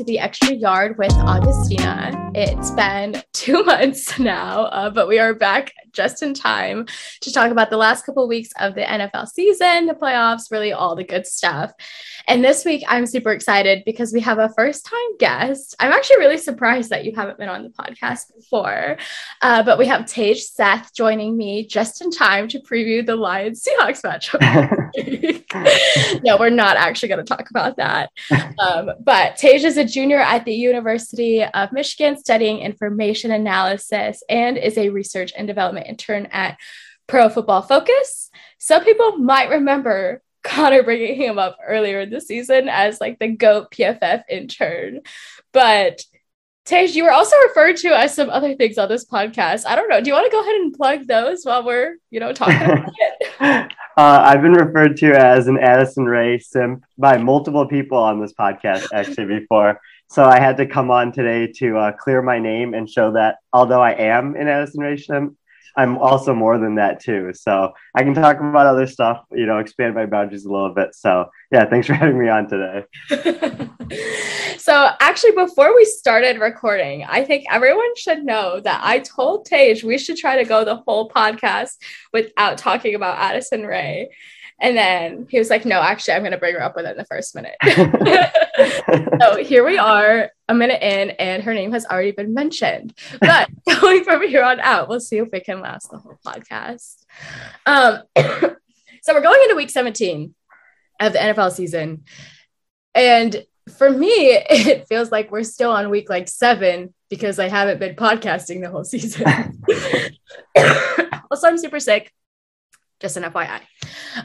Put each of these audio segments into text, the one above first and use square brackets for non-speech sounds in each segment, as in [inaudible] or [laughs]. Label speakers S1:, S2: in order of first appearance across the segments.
S1: to the Extra Yard with Augustina. It's been two [laughs] months now, uh, but we are back just in time to talk about the last couple of weeks of the NFL season, the playoffs, really all the good stuff. And this week, I'm super excited because we have a first time guest. I'm actually really surprised that you haven't been on the podcast before, uh, but we have Tej Seth joining me just in time to preview the Lions Seahawks matchup. [laughs] [laughs] no, we're not actually going to talk about that. Um, but Tej is a junior at the University of Michigan studying information analysis and is a research and development intern at Pro Football Focus. Some people might remember Connor bringing him up earlier in the season as like the GOAT PFF intern. But Tej, you were also referred to as some other things on this podcast. I don't know. Do you want to go ahead and plug those while we're, you know, talking about [laughs]
S2: it? Uh, I've been referred to as an Addison Rae simp by multiple people on this podcast actually before. So I had to come on today to uh, clear my name and show that although I am an Addison Rae simp, I'm also more than that too. So I can talk about other stuff, you know, expand my boundaries a little bit. So yeah, thanks for having me on today. [laughs]
S1: so actually, before we started recording, I think everyone should know that I told Tej we should try to go the whole podcast without talking about Addison Rae. And then he was like, no, actually, I'm going to bring her up within the first minute. [laughs] [laughs] so here we are, a minute in, and her name has already been mentioned. But [laughs] going from here on out, we'll see if we can last the whole podcast. Um, [coughs] so we're going into week 17 of the NFL season. And for me, [laughs] it feels like we're still on week like seven because I haven't been podcasting the whole season. [laughs] [coughs] also, I'm super sick. Just an FYI.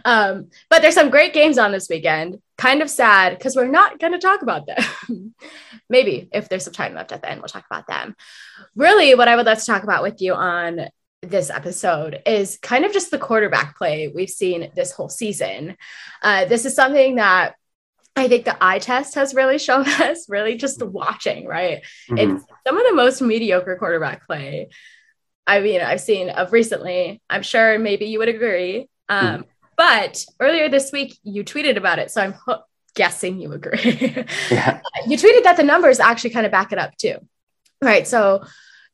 S1: Um, but there's some great games on this weekend. Kind of sad because we're not going to talk about them. [laughs] Maybe if there's some time left at the end, we'll talk about them. Really, what I would love to talk about with you on this episode is kind of just the quarterback play we've seen this whole season. Uh, this is something that I think the eye test has really shown [laughs] us, really just watching, right? Mm-hmm. It's some of the most mediocre quarterback play I mean, I've seen of recently. I'm sure maybe you would agree. Um, mm. But earlier this week, you tweeted about it. So I'm ho- guessing you agree. [laughs] yeah. [laughs] You tweeted that the numbers actually kind of back it up too. Right. So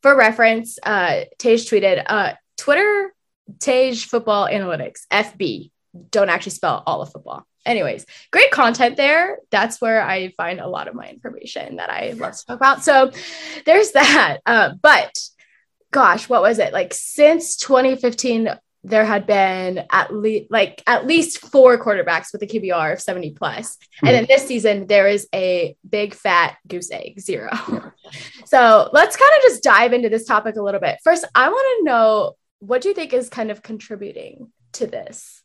S1: for reference, uh, Tej tweeted uh, Twitter Tej Football Analytics, FB. Don't actually spell all of football. Anyways, great content there. That's where I find a lot of my information that I love to talk about. So there's that. Uh, but gosh, what was it? Like since 2015, there had been at least like at least four quarterbacks with a QBR of 70 plus. Mm-hmm. And then this season there is a big fat goose egg, zero. [laughs] so let's kind of just dive into this topic a little bit. First, I want to know what do you think is kind of contributing to this?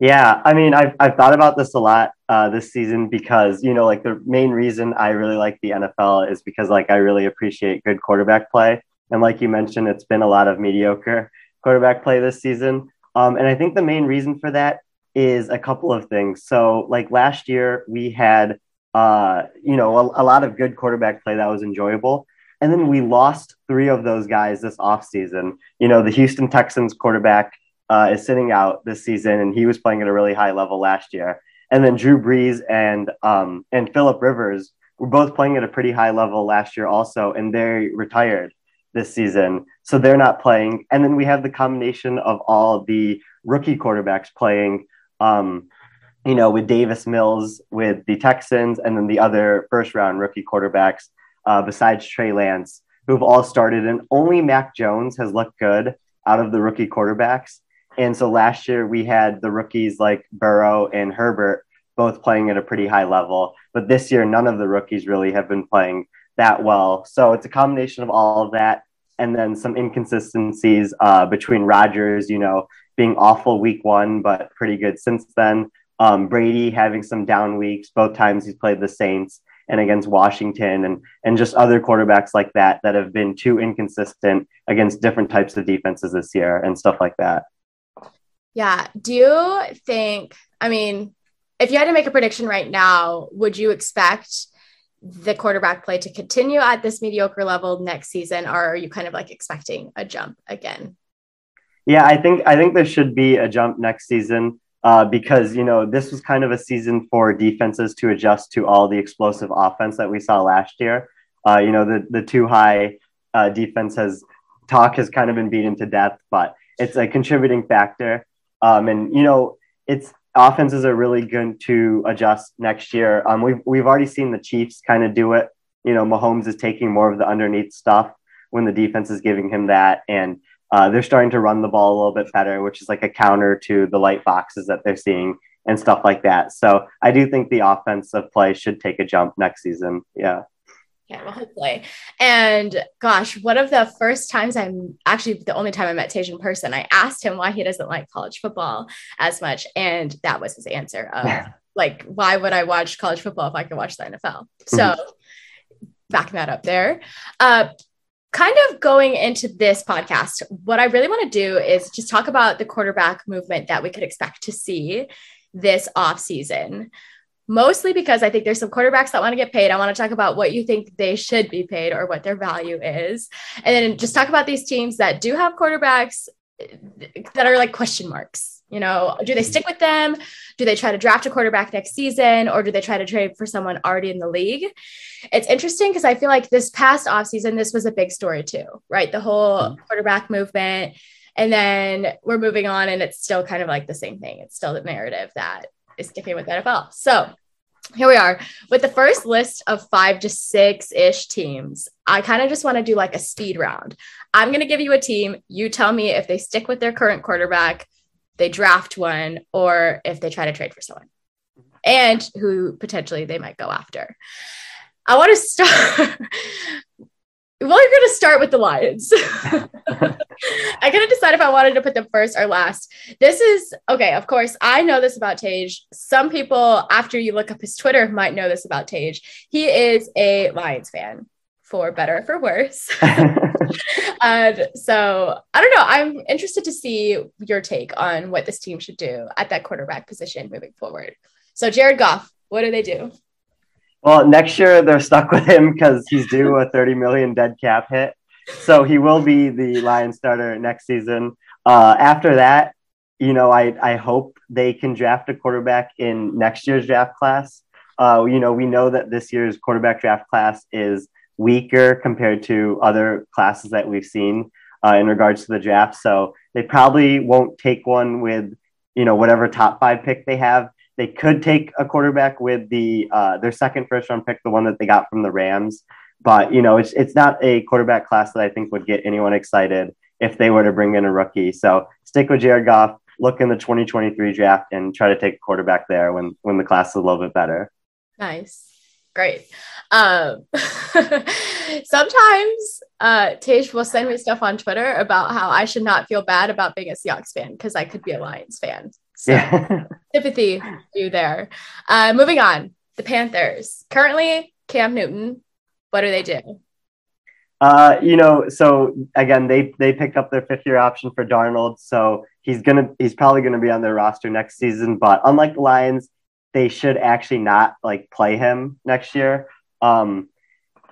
S2: Yeah, I mean, I've, I've thought about this a lot uh, this season because, you know, like the main reason I really like the NFL is because, like, I really appreciate good quarterback play. And like you mentioned, it's been a lot of mediocre quarterback play this season. Um, and I think the main reason for that is a couple of things. So, like last year, we had, uh, you know, a, a, lot of good quarterback play that was enjoyable. And then we lost three of those guys this offseason. You know, the Houston Texans quarterback uh, is sitting out this season, and he was playing at a really high level last year. And then Drew Brees and um, and Philip Rivers were both playing at a pretty high level last year, also, and they retired this season. So they're not playing. And then we have the combination of all the rookie quarterbacks playing, um, you know, with Davis Mills with the Texans and then the other first round rookie quarterbacks uh, besides Trey Lance, who've all started. And only Mac Jones has looked good out of the rookie quarterbacks. And so last year we had the rookies like Burrow and Herbert both playing at a pretty high level. But this year, none of the rookies really have been playing that well. So it's a combination of all of that and then some inconsistencies uh, between Rodgers, you know, being awful week one, but pretty good since then. Um, Brady having some down weeks, both times he's played the Saints and against Washington, and and just other quarterbacks like that that have been too inconsistent against different types of defenses this year and stuff like that.
S1: Yeah. Do you think? I mean, if you had to make a prediction right now, would you expect? The quarterback play to continue at this mediocre level next season, or are you kind of like expecting a jump again?
S2: Yeah, I think I think there should be a jump next season. uh, because you know this was kind of a season for defenses to adjust to all the explosive offense that we saw last year. Uh, you know the the too high uh, defense has talk has kind of been beaten to death, but it's a contributing factor. Um, and you know it's offenses are really going to adjust next year. Um, we've we've already seen the Chiefs kind of do it. You know Mahomes is taking more of the underneath stuff when the defense is giving him that, and uh, they're starting to run the ball a little bit better, which is like a counter to the light boxes that they're seeing and stuff like that. So I do think the offensive play should take a jump next season. Yeah.
S1: Yeah, hopefully. And gosh, one of the first times I'm actually the only time I met Tej in person, I asked him why he doesn't like college football as much. And that was his answer of like, why would I watch college football if I could watch the NFL? So mm-hmm. backing that up there. Uh, kind of going into this podcast, what I really want to do is just talk about the quarterback movement that we could expect to see this off season. Mostly because I think there's some quarterbacks that want to get paid. I want to talk about what you think they should be paid or what their value is. And then just talk about these teams that do have quarterbacks that are like question marks. You know, do they stick with them? Do they try to draft a quarterback next season or do they try to trade for someone already in the league? It's interesting because I feel like this past offseason, this was a big story too, right? The whole mm-hmm. quarterback movement. And then we're moving on and it's still kind of like the same thing. It's still the narrative that is sticking with NFL. So here we are with the first list of five to six ish teams. I kind of just want to do like a speed round. I'm going to give you a team. You tell me if they stick with their current quarterback, they draft one, or if they try to trade for someone and who potentially they might go after. I want to [laughs] start. Well, you're going to start with the Lions. [laughs] I couldn't decide if I wanted to put them first or last. This is okay. Of course, I know this about Tej. Some people, after you look up his Twitter, might know this about Tej. He is a Lions fan, for better or for worse. and [laughs] um, so I don't know. I'm interested to see your take on what this team should do at that quarterback position moving forward. So, Jared Goff, what do they do?
S2: Well, next year they're stuck [laughs] with him because he's due a 30 million dead cap hit. So he will be the Lion starter next season. Uh, after that, you know, I, I hope they can draft a quarterback in next year's draft class. Uh, you know, we know that this year's quarterback draft class is weaker compared to other classes that we've seen uh, in regards to the draft. So they probably won't take one with, you know, whatever top five pick they have. They could take a quarterback with the uh, their second first round pick, the one that they got from the Rams. But you know, it's it's not a quarterback class that I think would get anyone excited if they were to bring in a rookie. So stick with Jared Goff. Look in the 2023 draft and try to take a quarterback there when when the class is a little bit better.
S1: Nice, great. Um, [laughs] sometimes uh, Tej will send me stuff on Twitter about how I should not feel bad about being a Seahawks fan because I could be a Lions fan. [laughs] So yeah. sympathy you there. Uh, moving on, the Panthers. Currently, Cam Newton. What do they do?
S2: Uh, you know, so again, they they picked up their fifth year option for Darnold, so he's gonna he's probably gonna be on their roster next season. But unlike the Lions, they should actually not like play him next year. Um,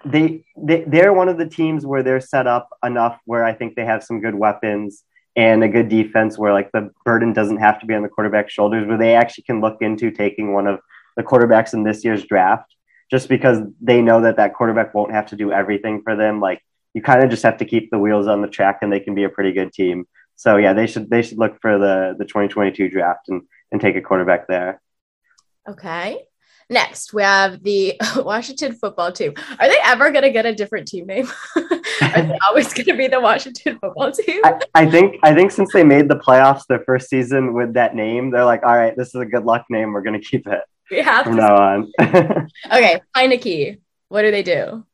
S2: they, they they're one of the teams where they're set up enough where I think they have some good weapons and a good defense where like the burden doesn't have to be on the quarterback's shoulders, where they actually can look into taking one of the quarterbacks in this year's draft, just because they know that that quarterback won't have to do everything for them. Like you kind of just have to keep the wheels on the track, and they can be a pretty good team. So yeah, they should they should look for the the 2022 draft and and take a quarterback there.
S1: Okay. Next, we have the [laughs] Washington football team. Are they ever going to get a different team name? [laughs] Are they always going to be the Washington football team?
S2: I, I, think I think since they made the playoffs their first season with that name, they're like, all right, this is a good luck name. We're going to keep it. We have from now on. [laughs]
S1: okay, Heinicke. What do they do?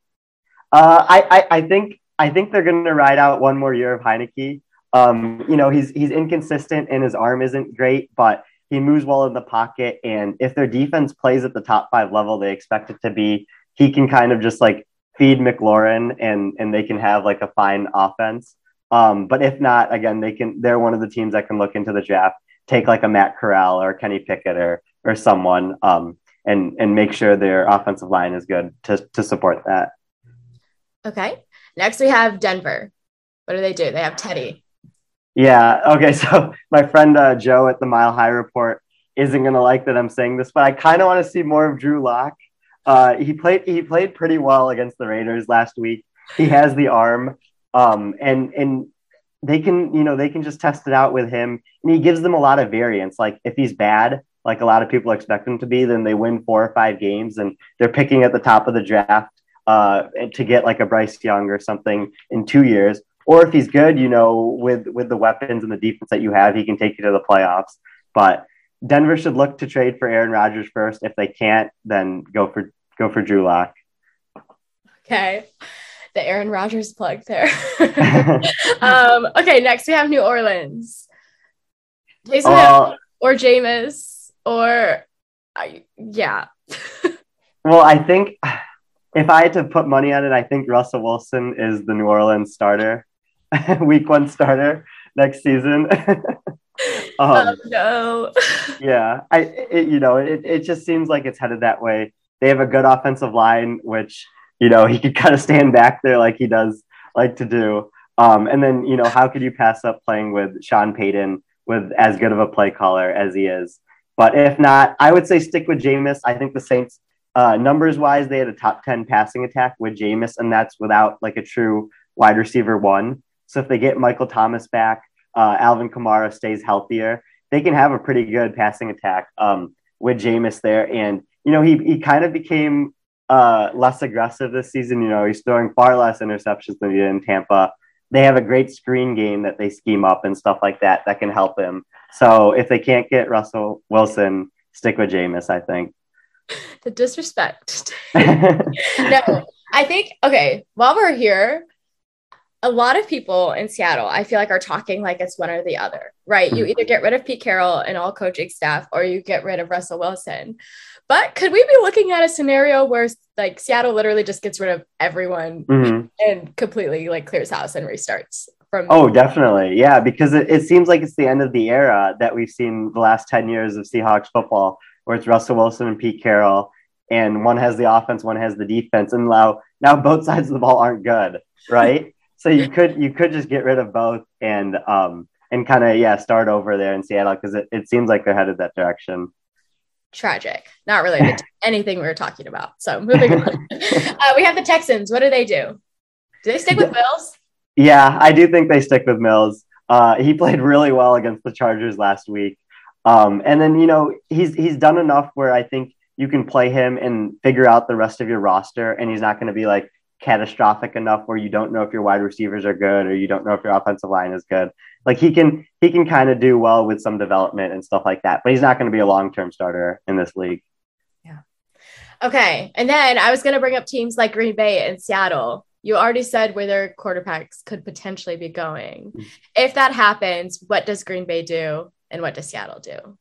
S2: Uh, I, I I think I think they're going to ride out one more year of Heinicke. Um, you know, he's he's inconsistent and his arm isn't great, but he moves well in the pocket. And if their defense plays at the top five level, they expect it to be, he can kind of just like feed McLaurin and and they can have like a fine offense. Um, but if not, again, they can. They're one of the teams that can look into the draft, take like a Matt Corral or Kenny Pickett or or someone, um, and and make sure their offensive line is good to to support that.
S1: Okay. Next, we have Denver. What do they do? They have Teddy.
S2: Yeah. Okay. [laughs] So my friend uh, Joe at the Mile High Report isn't going to like that I'm saying this, but I kind of want to see more of Drew Lock. Uh, he played he played pretty well against the Raiders last week. He has the arm, um, and and they can you know they can just test it out with him, and he gives them a lot of variance. Like if he's bad, like a lot of people expect him to be, then they win four or five games, and they're picking at the top of the draft uh, to get like a Bryce Young or something in two years. Or if he's good, you know, with with the weapons and the defense that you have, he can take you to the playoffs. But Denver should look to trade for Aaron Rodgers first. If they can't, then go for go for Drew Lock.
S1: Okay. The Aaron Rodgers plug there. [laughs] [laughs] um, okay, next we have New Orleans. Taysom uh, or Jameis or yeah. [laughs]
S2: well, I think if I had to put money on it, I think Russell Wilson is the New Orleans starter, [laughs] week one starter next season. [laughs]
S1: um, oh no. [laughs]
S2: yeah, I it, you know it, it just seems like it's headed that way. They have a good offensive line, which you know he could kind of stand back there like he does like to do. Um, and then you know how could you pass up playing with Sean Payton with as good of a play caller as he is? But if not, I would say stick with Jameis. I think the Saints, uh, numbers wise, they had a top ten passing attack with Jameis, and that's without like a true wide receiver one. So if they get Michael Thomas back, uh, Alvin Kamara stays healthier, they can have a pretty good passing attack um, with Jameis there. And, you know, he, he kind of became uh, less aggressive this season. You know, he's throwing far less interceptions than he did in Tampa. They have a great screen game that they scheme up and stuff like that that can help him. So if they can't get Russell Wilson, stick with Jameis, I think.
S1: The disrespect. [laughs] no, I think, okay, while we're here, a lot of people in Seattle, I feel like, are talking like it's one or the other, right? You hmm. either get rid of Pete Carroll and all coaching staff, or you get rid of Russell Wilson. But could we be looking at a scenario where like Seattle literally just gets rid of everyone mm-hmm. and completely like clears house and restarts from?
S2: Oh, definitely, yeah, because it, it seems like it's the end of the era that we've seen the last ten years of Seahawks football, where it's Russell Wilson and Pete Carroll, and one has the offense, one has the defense, and now now both [laughs] sides of the ball aren't good, right? So you could you could just get rid of both and um and kind of yeah start over there in Seattle because it, it seems like they're headed that direction.
S1: Tragic, not related [laughs] to anything we were talking about. So moving on, [laughs] uh, we have the Texans. What do they do? Do they stick with Mills?
S2: Yeah, I do think they stick with Mills. Uh, he played really well against the Chargers last week, um, and then you know he's he's done enough where I think you can play him and figure out the rest of your roster, and he's not going to be like catastrophic enough where you don't know if your wide receivers are good or you don't know if your offensive line is good. Like he can he can kind of do well with some development and stuff like that, but he's not going to be a long-term starter in this league.
S1: Yeah. Okay. And then I was going to bring up teams like Green Bay and Seattle. You already said where their quarterbacks could potentially be going. Mm-hmm. If that happens, what does Green Bay do and what does Seattle do?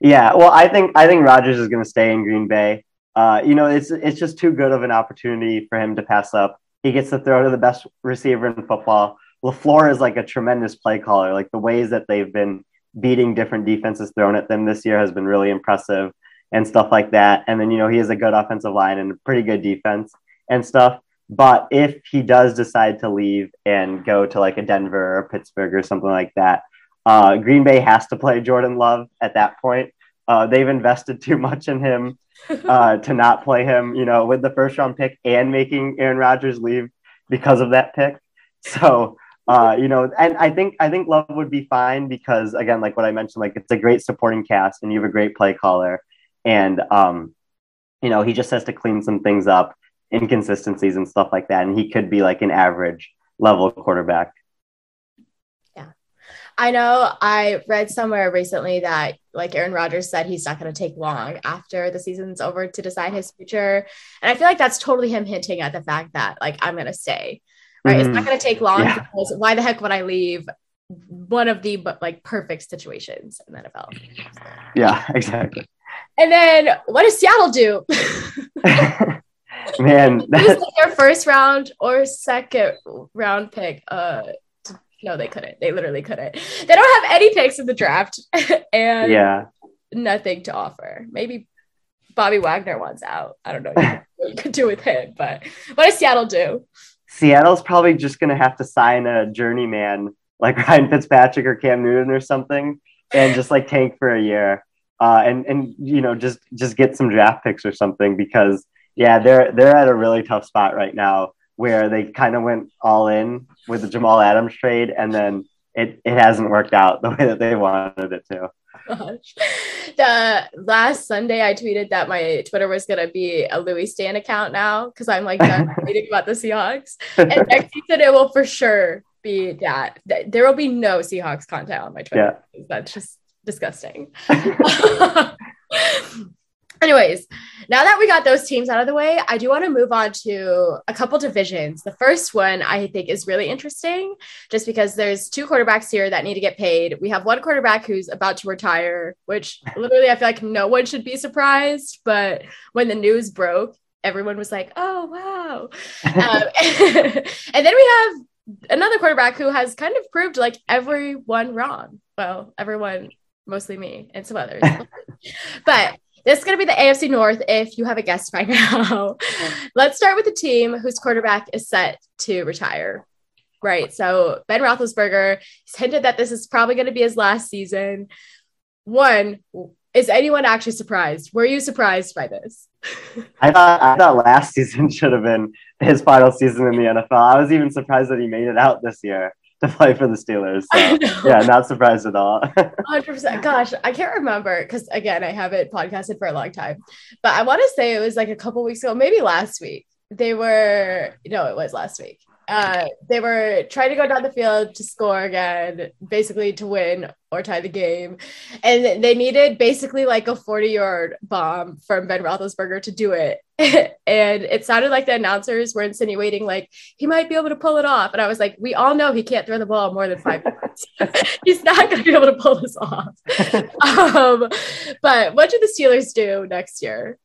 S2: Yeah, well, I think I think Rodgers is going to stay in Green Bay uh, you know, it's it's just too good of an opportunity for him to pass up. He gets to throw to the best receiver in football. LaFleur is like a tremendous play caller. Like the ways that they've been beating different defenses thrown at them this year has been really impressive and stuff like that. And then, you know, he has a good offensive line and a pretty good defense and stuff. But if he does decide to leave and go to like a Denver or Pittsburgh or something like that, uh, Green Bay has to play Jordan Love at that point. Uh, they've invested too much in him uh, [laughs] to not play him, you know, with the first round pick and making Aaron Rodgers leave because of that pick. So, uh, you know, and I think I think Love would be fine because again, like what I mentioned, like it's a great supporting cast and you have a great play caller, and um, you know, he just has to clean some things up, inconsistencies and stuff like that, and he could be like an average level quarterback.
S1: I know I read somewhere recently that like Aaron Rodgers said he's not going to take long after the season's over to decide his future. And I feel like that's totally him hinting at the fact that like I'm going to stay. Right? Mm-hmm. It's not mm-hmm. going to take long yeah. because why the heck would I leave one of the but like perfect situations in the NFL?
S2: Yeah, exactly.
S1: And then what does Seattle do? [laughs] [laughs]
S2: Man,
S1: that... their first round or second round pick. Uh, no, they couldn't. They literally couldn't. They don't have any picks in the draft [laughs] and
S2: yeah,
S1: nothing to offer. Maybe Bobby Wagner wants out. I don't know what you [laughs] could do with him, but what does Seattle do?
S2: Seattle's probably just going to have to sign a journeyman like [laughs] Ryan Fitzpatrick or Cam Newton or something and just like tank for a year. uh, and and you know just just get some draft picks or something because yeah, they're they're at a really tough spot right now where they kind of went all in with the Jamal Adams trade, and then it it hasn't worked out the [laughs] way that they wanted it to.
S1: Gosh. The last Sunday I tweeted that my Twitter was gonna be a Louis Stan account now because I'm like done [laughs] tweeting about the Seahawks. And next season it will for sure be that. There will be no Seahawks content on my Twitter. Yeah. That's just disgusting. [laughs] Anyways, now that we got those teams out of the way, I do want to move on to a couple divisions. The first one I think is really interesting just because there's two quarterbacks here that need to get paid. We have one quarterback who's about to retire, which [laughs] literally I feel like no one should be surprised. But when the news broke, everyone was like, oh, wow. [laughs] um, [laughs] and then we have another quarterback who has kind of proved like everyone wrong. Well, everyone, mostly me and some others. but this is going to be the AFC North if you have a guess by [laughs] now. Let's start with the team whose quarterback is set to retire. Right. So Ben Roethlisberger has hinted that this is probably going to be his last season. One, is anyone actually surprised? Were you surprised by this? [laughs]
S2: I thought I thought last season [laughs] should have been his final season in the NFL. I was even surprised that he made it out this year to play for the Steelers. So, [laughs] yeah, not surprised at all. [laughs]
S1: 100%. Gosh, I can't remember because, again, I haven't podcasted for a long time, but I want to say it was like a couple weeks ago, maybe last week. They were, no, it was last week uh, they were trying to go down the field to score again, basically to win or tie the game. And they needed basically like a 40 yard bomb from Ben Roethlisberger to do it. [laughs] and it sounded like the announcers were insinuating like he might be able to pull it off. And I was like, we all know he can't throw the ball more than five minutes. [laughs] He's not going to be able to pull this off. [laughs] um, but what do the Steelers do next year?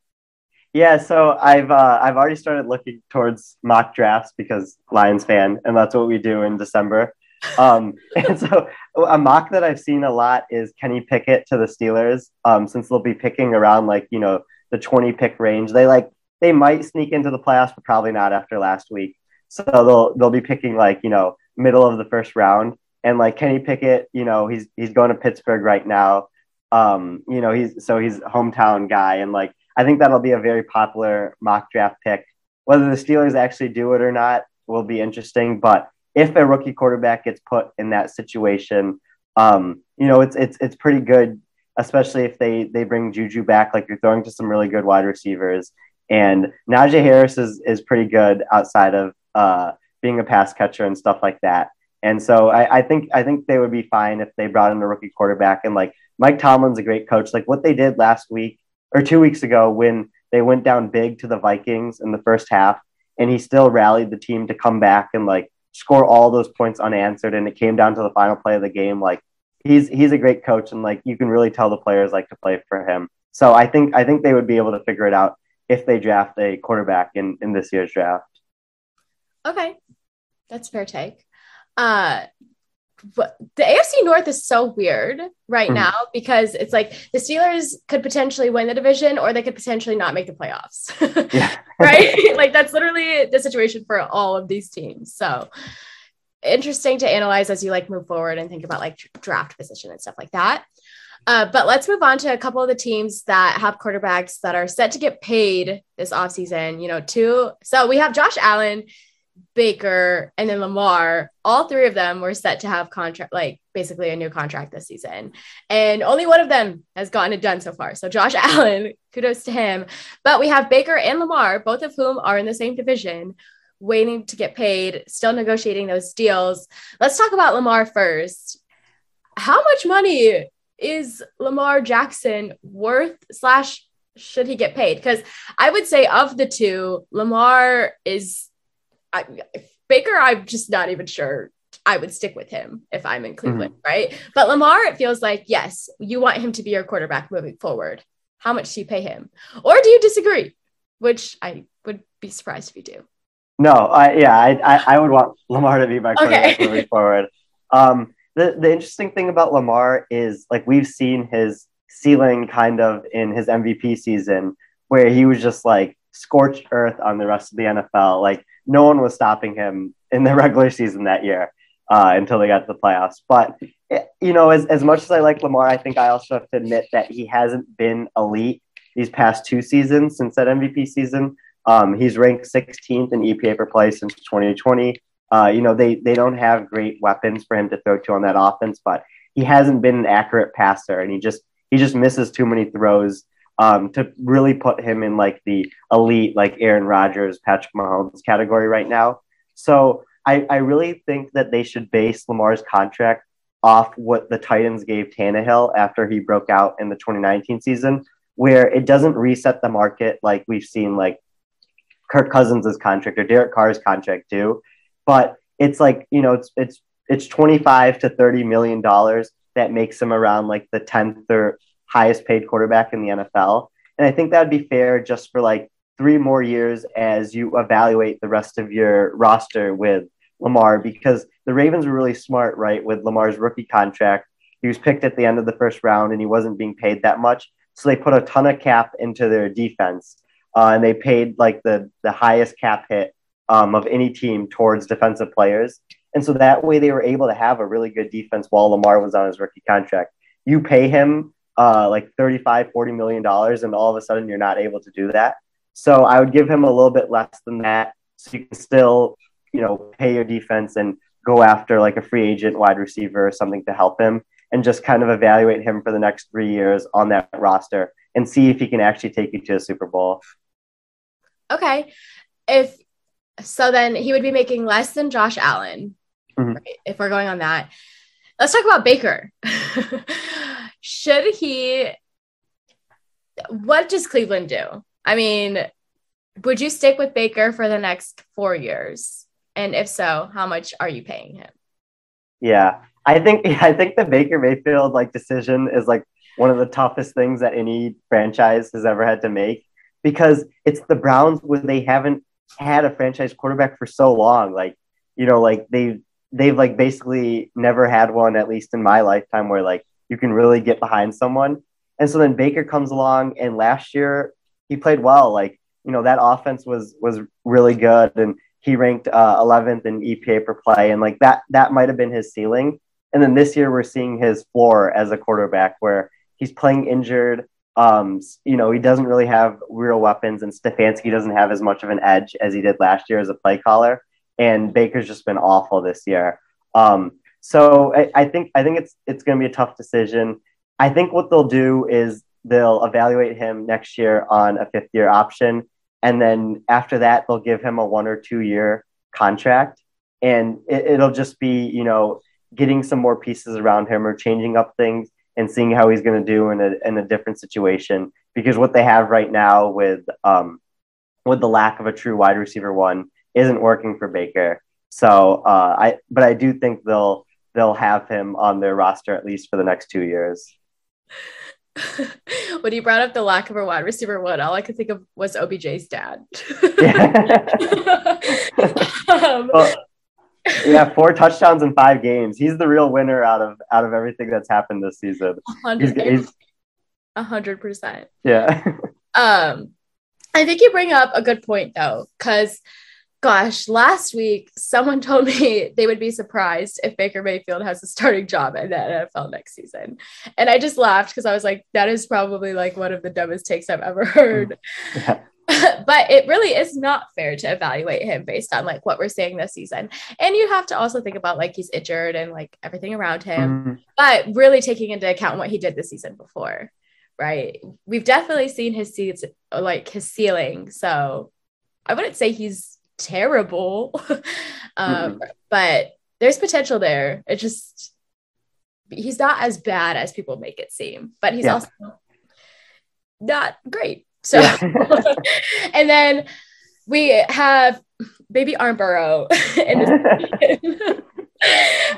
S2: Yeah, so I've uh, I've already started looking towards mock drafts because Lions fan, and that's what we do in December. Um, [laughs] and so a mock that I've seen a lot is Kenny Pickett to the Steelers, um, since they'll be picking around like you know the twenty pick range. They like they might sneak into the playoffs, but probably not after last week. So they'll they'll be picking like you know middle of the first round, and like Kenny Pickett, you know he's he's going to Pittsburgh right now. Um, you know he's so he's hometown guy, and like I think that'll be a very popular mock draft pick. Whether the Steelers actually do it or not will be interesting. But if a rookie quarterback gets put in that situation, um, you know, it's it's it's pretty good, especially if they they bring Juju back. Like you're throwing to some really good wide receivers, and Najee Harris is is pretty good outside of uh, being a pass catcher and stuff like that. And so I, I think I think they would be fine if they brought in a rookie quarterback. And like Mike Tomlin's a great coach. Like what they did last week or two weeks ago when they went down big to the Vikings in the first half, and he still rallied the team to come back and like score all those points unanswered, and it came down to the final play of the game. Like he's he's a great coach, and like you can really tell the players like to play for him. So I think I think they would be able to figure it out if they draft a quarterback in in this year's draft.
S1: Okay, that's fair take. Uh, the AFC North is so weird right mm now because it's like the Steelers could potentially win the division or they could potentially not make the playoffs. [laughs] right? [laughs] like that's literally the situation for all of these teams. So interesting to analyze as you like move forward and think about like draft position and stuff like that. Uh, but let's move on to a couple of the teams that have quarterbacks that are set to get paid this offseason. You know, two. So we have Josh Allen Baker, and then Lamar, all three of them were set to have contract, like basically a new contract this season. And only one of them has gotten it done so far. So Josh [laughs] Allen, kudos to him. But we have Baker and Lamar, both of whom are in the same division, waiting to get paid, still negotiating those deals. Let's talk about Lamar first. How much money is Lamar Jackson worth slash should he get paid? Because I would say of the two, Lamar is I, Baker, I'm just not even sure I would stick with him if I'm in Cleveland, mm-hmm. right? But Lamar, it feels like, yes, you want him to be your quarterback moving forward. How much do you pay him? Or do you disagree? Which I would be surprised if you do.
S2: No, I, yeah, I, I, I would want Lamar to be my quarterback okay. moving [laughs] forward. Um, the, the interesting thing about Lamar is like we've seen his ceiling kind of in his MVP season where he was just like scorched earth on the rest of the NFL. Like no one was stopping him in the [laughs] regular season that year. uh, until they got to the playoffs. But eh, you know, as as much as I like Lamar, I think I also have to admit that he hasn't been elite these past two seasons since that MVP season. Um, he's ranked 16th in EPA per play since 2020. Uh, you know, they they don't have great weapons for him to throw to on that offense, but he hasn't been an accurate passer, and he just he just misses too many throws um, to really put him in like the elite, like Aaron Rodgers, Patrick Mahomes category right now. So I, I really think that they should base Lamar's contract off what the Titans gave Tannehill after he broke out in the 2019 season, where it doesn't reset the market like we've seen like Kirk Cousins' contract or Derek Carr's contract do. But it's like, you know, it's it's it's 25 to 30 million dollars that makes him around like the 10th or highest paid quarterback in the NFL. And I think that would be fair just for like three more years as you evaluate the rest of your roster with Lamar because the Ravens were really smart, right? With Lamar's rookie contract, he was picked at the end of the first round and he wasn't being paid that much. So they put a ton of cap into their defense uh, and they paid like the, the highest cap hit um, of any team towards defensive players. And so that way they were able to have a really good defense while Lamar was on his rookie contract. You pay him uh, like 35, 40 million dollars, and all of a sudden you're not able to do that. So I would give him a little bit less than that, so you can still, you know, pay your defense and go after like a free agent wide receiver or something to help him, and just kind of evaluate him for the next three years on that roster and see if he can actually take you to a Super Bowl.
S1: Okay, if so, then he would be making less than Josh Allen, mm-hmm. right, if we're going on that. Let's talk about Baker. [laughs] Should he? What does Cleveland do? I mean, would you stick with Baker for the next four years? And if so, how much are you paying him?
S2: Yeah, I think [laughs] I think the Baker Mayfield like decision is like one of the toughest things that any franchise has ever had to make because it's the Browns where they haven't had a franchise quarterback for so long. Like, you know, like they they've like basically never had one, at least in my lifetime, where like you can really get behind someone. And so then Baker comes along, and last year he played well. Like you know that offense was was really good, and he ranked uh, 11th in EPA per play, and like that that might have been his ceiling. And then this year we're seeing his floor as a quarterback, where he's playing injured. Um, you know, he doesn't really have real weapons, and Stefanski doesn't have as much of an edge as he did last year as a play caller and Baker's just been awful this year. Um, so I, I, think I think it's it's going to be a tough decision. I think what they'll do is they'll evaluate him next year on a fifth year option, and then after that they'll give him a one or two year contract, and it, it'll just be you know getting some more pieces around him or changing up things and seeing how he's going to do in a in a different situation. Because what they have right now with um, with the lack of a true wide receiver one isn't working for Baker. So uh, I, but I do think they'll they'll have him on their roster at least for the next two years. [laughs]
S1: when you brought up the lack of a wide receiver one, all I could think of was OBJ's dad. [laughs]
S2: um, well, yeah, four touchdowns in five games. He's the real winner out of out of everything that's happened this season.
S1: A hundred percent.
S2: Yeah.
S1: um, I think you bring up a good point though, because gosh, last week someone [laughs] told me they would be surprised if Baker Mayfield has a starting job in the NFL next season. And I just laughed because I was like, that is probably like one of the dumbest takes I've ever [laughs] heard. Yeah. [laughs] but it really is not fair to evaluate him based on like what we're seeing this season. And you have to also think about like he's injured and like everything around him, mm. but really taking into account what he did the season before. Right. We've definitely seen his seats like his ceiling. So I wouldn't say he's terrible. [laughs] um, mm-hmm. But there's potential there. It just, he's not as bad as people make it seem, but he's yeah. also not great. So, yeah. [laughs] and then we have baby Arm Burrow [laughs]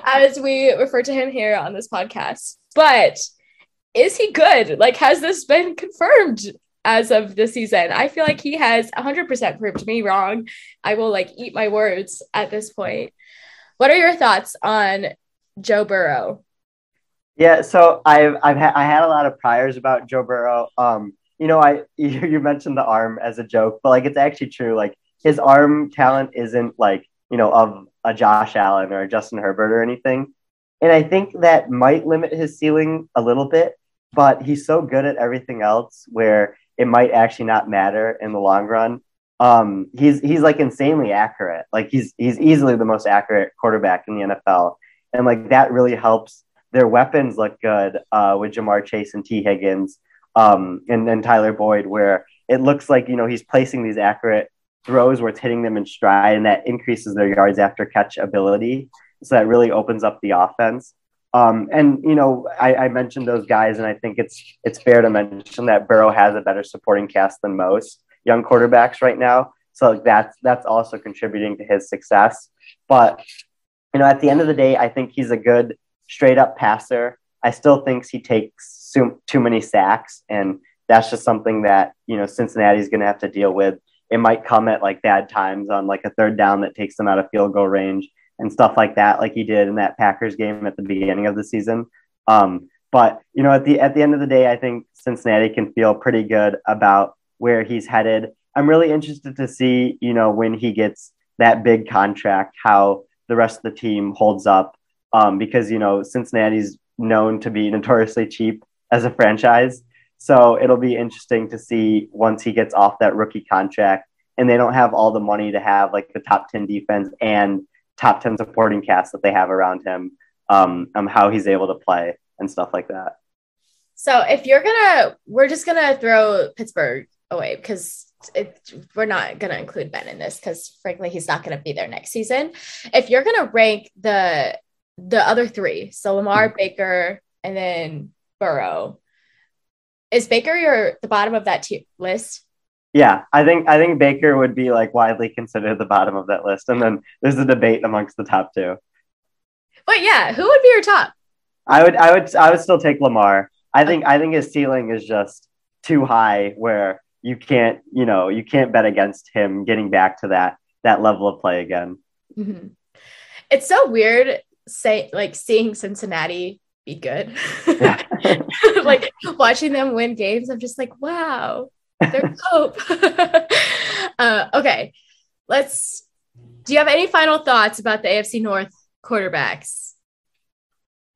S1: as we refer to him here on this podcast. But is he good? Like, has this been confirmed? As of the season. I feel like he has 100% proved me wrong. I will like eat my words at this point. What are your thoughts on Joe Burrow?
S2: Yeah, so I've I've had I had a lot of priors about Joe Burrow. Um, you know, I [laughs] you, you mentioned the arm as a joke, but like it's actually true. Like his arm talent isn't like you know of a Josh Allen or a Justin Herbert or anything. And I think that might limit his ceiling a little bit, but he's so good at everything else where it might actually not matter in the long run. Um, he's he's like insanely accurate. Like he's he's easily the most accurate quarterback in the NFL, and like that really helps. Their weapons look good uh, with Ja'Marr Chase and Tee Higgins, um, and then Tyler Boyd, where it looks like you know he's placing these accurate throws where it's hitting them in stride, and that increases their yards after catch ability. So that really opens up the offense. Um, and you know, I, I, mentioned those guys, and I think it's it's fair to mention that Burrow has a better supporting cast than most young quarterbacks right now. So like, that's that's also contributing to his success. But you know, at the end of the day, I think he's a good straight up passer. I still think he takes too many sacks, and that's just something that you know Cincinnati's going to have to deal with. It might come at like bad times on like a third down that takes them out of field goal range and stuff like that, like he did in that Packers game at the beginning of the season. Um, but you know, at the at the end of the day, I think Cincinnati can feel pretty good about where he's headed. I'm really interested to see, you know, when he gets that big contract, how the rest of the team holds up, um, because you know Cincinnati's known to be notoriously cheap as a franchise. So it'll be interesting to see once he gets off that rookie contract and they don't have all the money to have like the top 10 defense and top 10 supporting cast that they have around him, um, um, how he's able to play and stuff like that.
S1: So if you're gonna, we're just gonna throw Pittsburgh away because it, we're not gonna include Ben in this because frankly he's not gonna be there next season. If you're gonna rank the the other three, so Lamar, mm-hmm. Baker, and then Burrow, is Baker your the bottom of that t- list?
S2: Yeah, I think I think Baker would be like widely considered the bottom of that list, and then there's a debate amongst the top two.
S1: But yeah, who would be your top?
S2: I would I would I would still take Lamar. I think I think his ceiling is just too high where you can't you know you can't bet against him getting back to that that level of play again.
S1: Mm-hmm. It's so weird say like seeing Cincinnati be good. [laughs] like watching them win games, I'm just like, wow, there's hope. [laughs] uh, okay, let's. Do you have any final thoughts about the AFC North quarterbacks?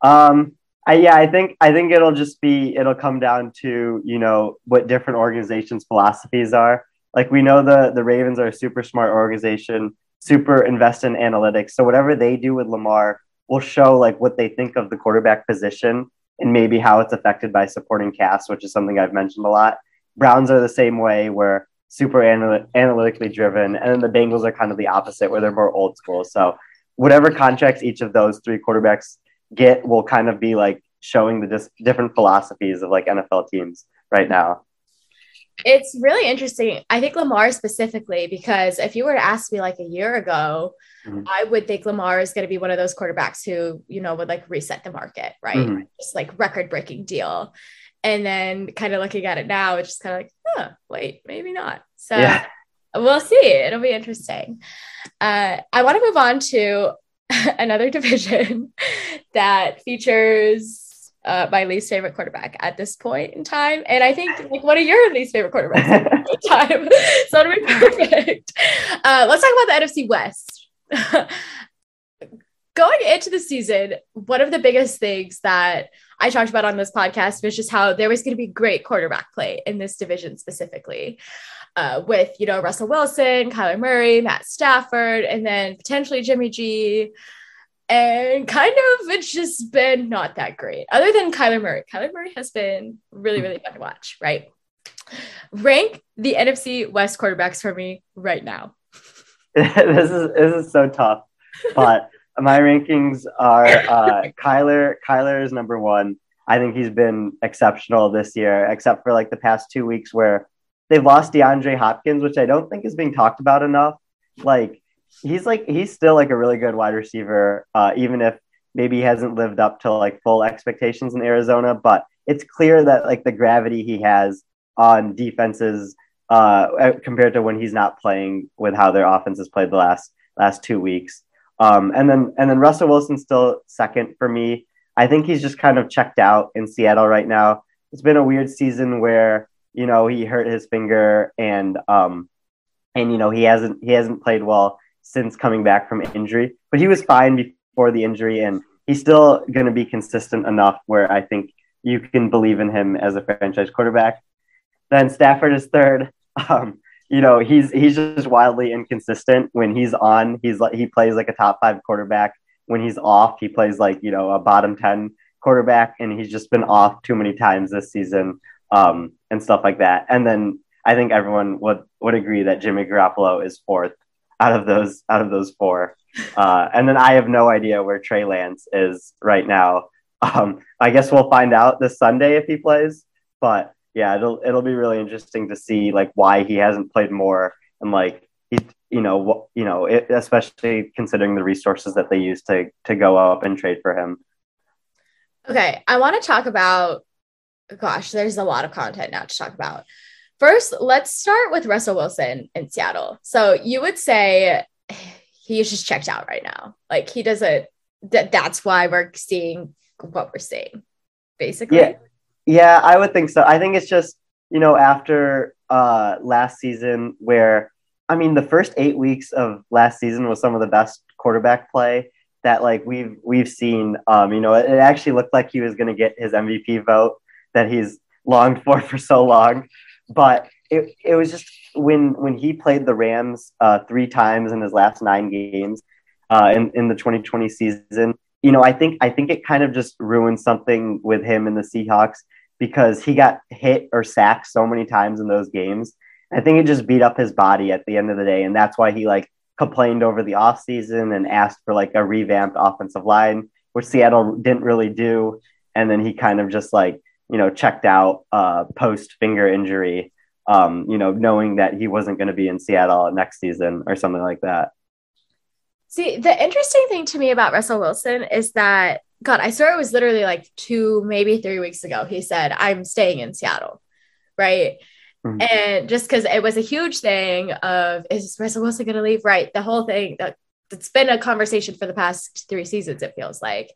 S2: Um, I, yeah, I think I think it'll just be it'll come down to you know what different organizations' philosophies are. Like we know the the Ravens are a super smart organization, super invest in analytics. So whatever they do with Lamar will show like what they think of the quarterback position and maybe how it's affected by supporting cast, which is something I've mentioned a lot. Browns are the same way, where super anal- analytically driven, and then the Bengals are kind of the opposite, where they're more old school. So whatever contracts each of those three quarterbacks get will kind of be like showing the dis- different philosophies of like NFL teams right now.
S1: It's really interesting. I think Lamar specifically, because if you were to ask me like a year ago, mm-hmm. I would think Lamar is going to be one of those quarterbacks who, you know, would like reset the market, right? Mm-hmm. Just like record breaking deal. And then kind of looking at it now, it's just kind of like, oh, wait, maybe not. So yeah. we'll see. It'll be interesting. Uh, I want to move on to [laughs] another division [laughs] that features uh, my least favorite quarterback at this point in time. And I think like one of your least favorite quarterbacks at the time. [laughs] so it'll be perfect. Uh, let's talk about the NFC West. Going into the season, one of the biggest things that I talked about on this podcast was just how there was going to be great quarterback play in this division specifically. Uh, with you know Russell Wilson, Kyler Murray, Matt Stafford, and then potentially Jimmy G and kind of it's just been not that great. Other than Kyler Murray, Kyler Murray has been really, really fun to watch, right? Rank the NFC West quarterbacks for me right now. [laughs]
S2: this is this is so tough, but my rankings are uh, Kyler. Kyler is number one. I think he's been exceptional this year, except for like the past two weeks where they've lost DeAndre Hopkins, which I don't think is being talked about enough. Like he's like he's still like a really good wide receiver, uh, even if maybe he hasn't lived up to like full expectations in Arizona. But it's clear that like the gravity he has on defenses uh, compared to when he's not playing with how their offense has played the last last two weeks. Um, and then and then Russell Wilson's still second for me. I think he's just kind of checked out in Seattle right now. It's been a weird season where you know he hurt his finger and um, and you know he hasn't he hasn't played well since coming back from injury, but he was fine before the injury, and he's still going to be consistent enough where I think you can believe in him as a franchise quarterback. Then Stafford is third. [laughs] Um, you know, he's he's just wildly inconsistent. When he's on, he's like he plays like a top five quarterback. When he's off, he plays like you know a bottom ten quarterback, and he's just been off too many times this season um, and stuff like that. And then I think everyone would would agree that Jimmy Garoppolo is fourth out of those out of those four. Uh, and then I have no idea where Trey Lance is right now. Um, I guess we'll find out this Sunday if he plays. But yeah, it'll it'll be really interesting to see like why he hasn't played more and like he you know what you know it, especially considering the resources that they use to to go up and trade for him.
S1: Okay, I want to talk about. Gosh, there's a lot of content now to talk about. First, let's start with Russell Wilson in Seattle. So you would say he's just checked out right now. Like he doesn't. That that's why we're seeing what we're seeing, basically.
S2: Yeah, yeah, I would think so. I think it's just you know after uh last season where I mean the first eight weeks of last season was some of the best quarterback play that like we've we've seen. Um, you know, it, it actually looked like he was going to get his MVP vote that he's longed for for so long, but it, it was just when when he played the Rams uh, three times in his last nine games uh, in in the 2020 season. You know, I think I think it kind of just ruined something with him and the Seahawks because he got hit or sacked so many times in those games. I think it just beat up his body at the end of the day, and that's why he like complained over the offseason and asked for like a revamped offensive line, which Seattle didn't really do. And then he kind of just like, you know, checked out uh, post finger injury, um, you know, knowing that he wasn't going to be in Seattle next season or something like that.
S1: See, the interesting thing to me about Russell Wilson is that, God, I swear it was literally like two, maybe three weeks ago. He said, I'm staying in Seattle. Right. Mm-hmm. And just because it was a huge thing of is Russell Wilson going to leave? Right. The whole thing that it's been a conversation for the past three seasons, it feels like.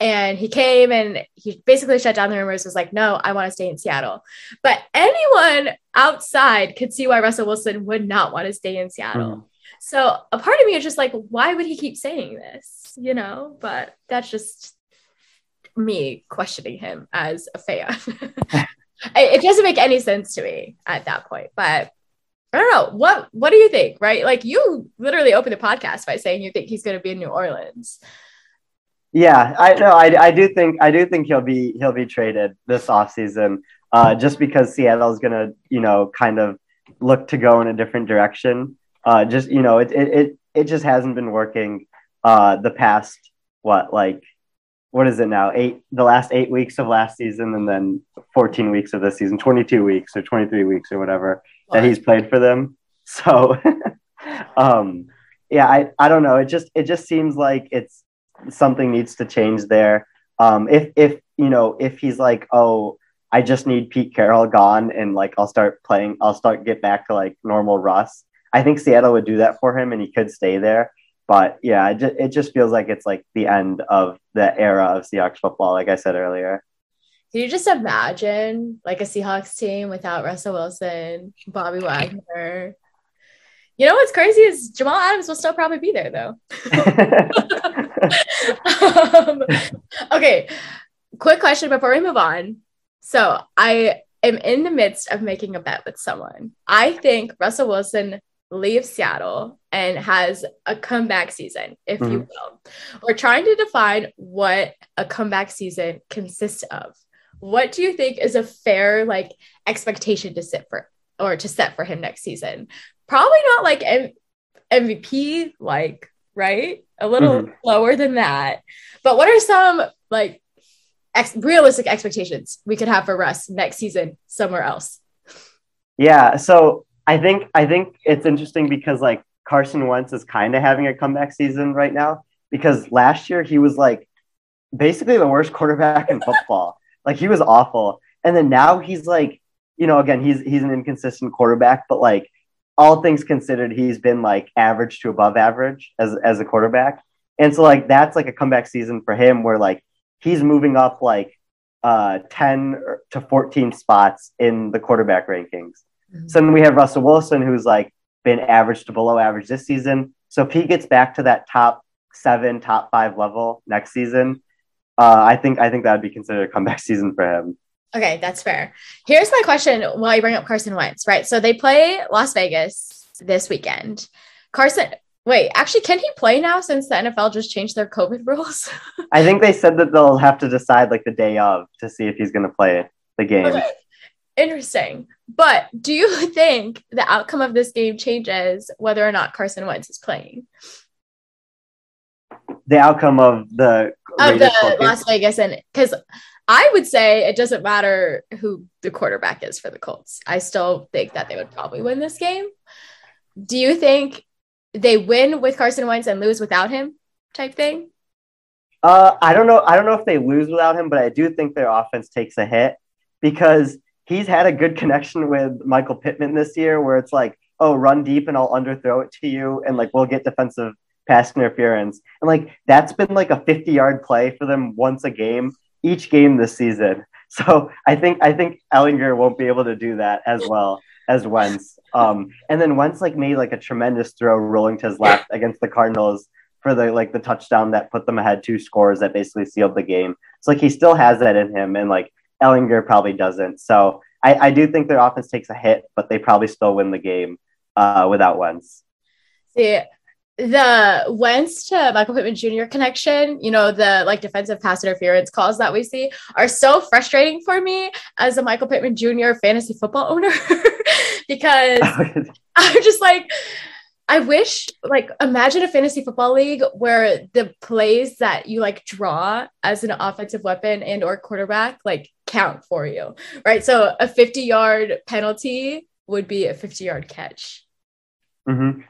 S1: And he came and he basically shut down the rumors, was like, no, I want to stay in Seattle. But anyone outside could see why Russell Wilson would not want to stay in Seattle. Mm-hmm. So a part of me is just like, why would he keep saying this? You know, but that's just me questioning him as a fan. [laughs] it doesn't make any sense to me at that point. But I don't know. What what do you think? Right? Like you literally opened the podcast by saying you think he's gonna be in New Orleans.
S2: Yeah, I know. I, I do think I do think he'll be he'll be traded this offseason, uh, just because Seattle's gonna, you know, kind of look to go in a different direction. Uh, just you know, it, it it it just hasn't been working uh the past what like what is it now? Eight, the last eight weeks of last season, and then 14 weeks of this season, 22 weeks or 23 weeks or whatever what? that he's played for them. [laughs] So, [laughs] um, yeah, I, I don't know. It just, it just seems like it's something needs to change there. Um, if, if, you know, if he's like, oh, I just need Pete Carroll gone and like I'll start playing, I'll start get back to like normal Russ. I think Seattle would do that for him and he could stay there. But yeah, it just, it just feels like it's like the end of the era of Seahawks football, like I said earlier.
S1: Can you just imagine like a Seahawks team without Russell Wilson, Bobby Wagner? You know what's crazy is Jamal Adams will still probably be there though. [laughs] um, okay, quick question before we move on. So I am in the midst of making a bet with someone. I think Russell Wilson leaves Seattle and has a comeback season, if mm-hmm. you will. We're trying to define what a comeback season consists of. What do you think is a fair like expectation to sit for or to set for him next season? Probably not like M- MVP like, right? A little mm-hmm. lower than that. But what are some like ex- realistic expectations we could have for Russ next season somewhere else?
S2: Yeah, so I think I think it's interesting because like Carson Wentz is kind of having a comeback season right now because last year he was like basically the worst quarterback in football. [laughs] like he was awful. And then now he's like, you know, again, he's he's an inconsistent quarterback, but like all things considered, he's been like average to above average as as a quarterback. And so like that's like a comeback season for him where like he's moving up like uh 10 to 14 spots in the quarterback rankings. Mm-hmm. So then we have Russell Wilson who's like been average to below average this season. So if he gets back to that top seven, top five level next season, uh, I think I think that would be considered a comeback [laughs] season for him.
S1: Okay, that's fair. Here's my question while you bring up Carson Wentz, right? So they play Las Vegas this weekend. Carson, wait, actually, can he play now since the NFL just changed their COVID [laughs] rules?
S2: I think they said that they'll have to decide like the day of to see if he's going to play the game. Okay.
S1: Interesting. But do you [laughs] think the outcome of this game changes whether or not Carson Wentz is playing?
S2: The outcome of the
S1: of the Las Vegas and because I would say it doesn't matter who the quarterback is for the Colts. I still think that they would probably win this game. Do you think they win with Carson Wentz and lose without him type thing?
S2: Uh, I don't know. I don't know if they lose without him, but I do think their offense takes a hit because he's had a good connection with Michael Pittman this year, where it's like, oh, run deep and I'll underthrow it to you, and like we'll get defensive pass interference, and like that's been like a 50 yard play for them once a game each game this season. [laughs] So I think I think Ehlinger won't be able to do that as well as Wentz. Um, and then Wentz like made like a tremendous throw rolling to his left against the Cardinals for the like the touchdown that put them ahead two scores that basically sealed the game. So like he still has that in him, and like Ehlinger probably doesn't. So I, I do think their offense takes a hit, but they probably still win the game uh, without Wentz.
S1: See, the Wentz to Michael Pittman Jr. connection, you know, the like defensive pass interference calls that we see are so frustrating for me as a Michael Pittman Jr. fantasy football owner [laughs] because [laughs] I'm just like, I wish, like, imagine a fantasy football league where the plays that you like draw as an offensive weapon and or quarterback like count for you, right? So a 50 yard penalty would be a 50 yard catch.
S2: Mm-hmm.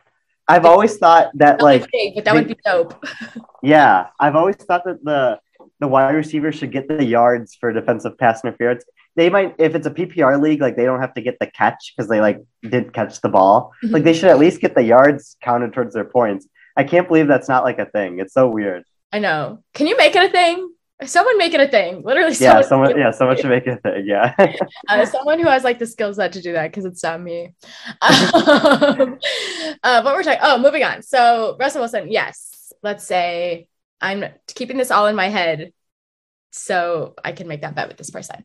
S2: I've always thought that like
S1: big, but that would be dope. [laughs]
S2: yeah, I've always thought that the the wide receiver should get the yards for defensive pass interference. They might if it's a PPR league, like they don't have to get the catch because they like didn't catch the ball. Mm-hmm. Like they should at least get the yards counted towards their points. I can't believe that's not like a thing. It's so weird.
S1: I know. Can you make it a thing? someone make it a thing literally
S2: yeah someone yeah someone should make it a thing yeah [laughs]
S1: uh, someone who has like the skill set to do that because it's not me [laughs] um, [laughs] uh, what we're talking oh moving on so russell wilson yes let's say i'm keeping this all in my head so i can make that bet with this person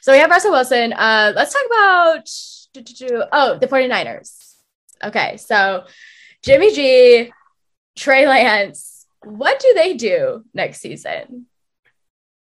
S1: so we have russell wilson. Uh, let's talk about oh the 49ers. Okay so jimmy g trey lance what do they do next season?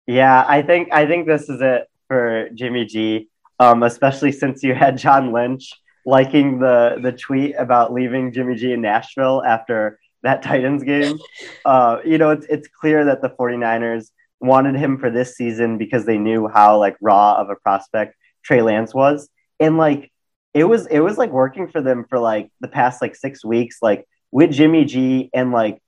S2: Yeah, I think I think this is it for Jimmy G. Um, especially since you had John Lynch liking the the tweet about leaving Jimmy G in Nashville after that Titans game. [laughs] Uh, you know, it's it's clear that the 49ers wanted him for this season because they knew how like raw of a prospect Trey Lance was. And like it was it was like working for them for like the past like six weeks, like with Jimmy G and like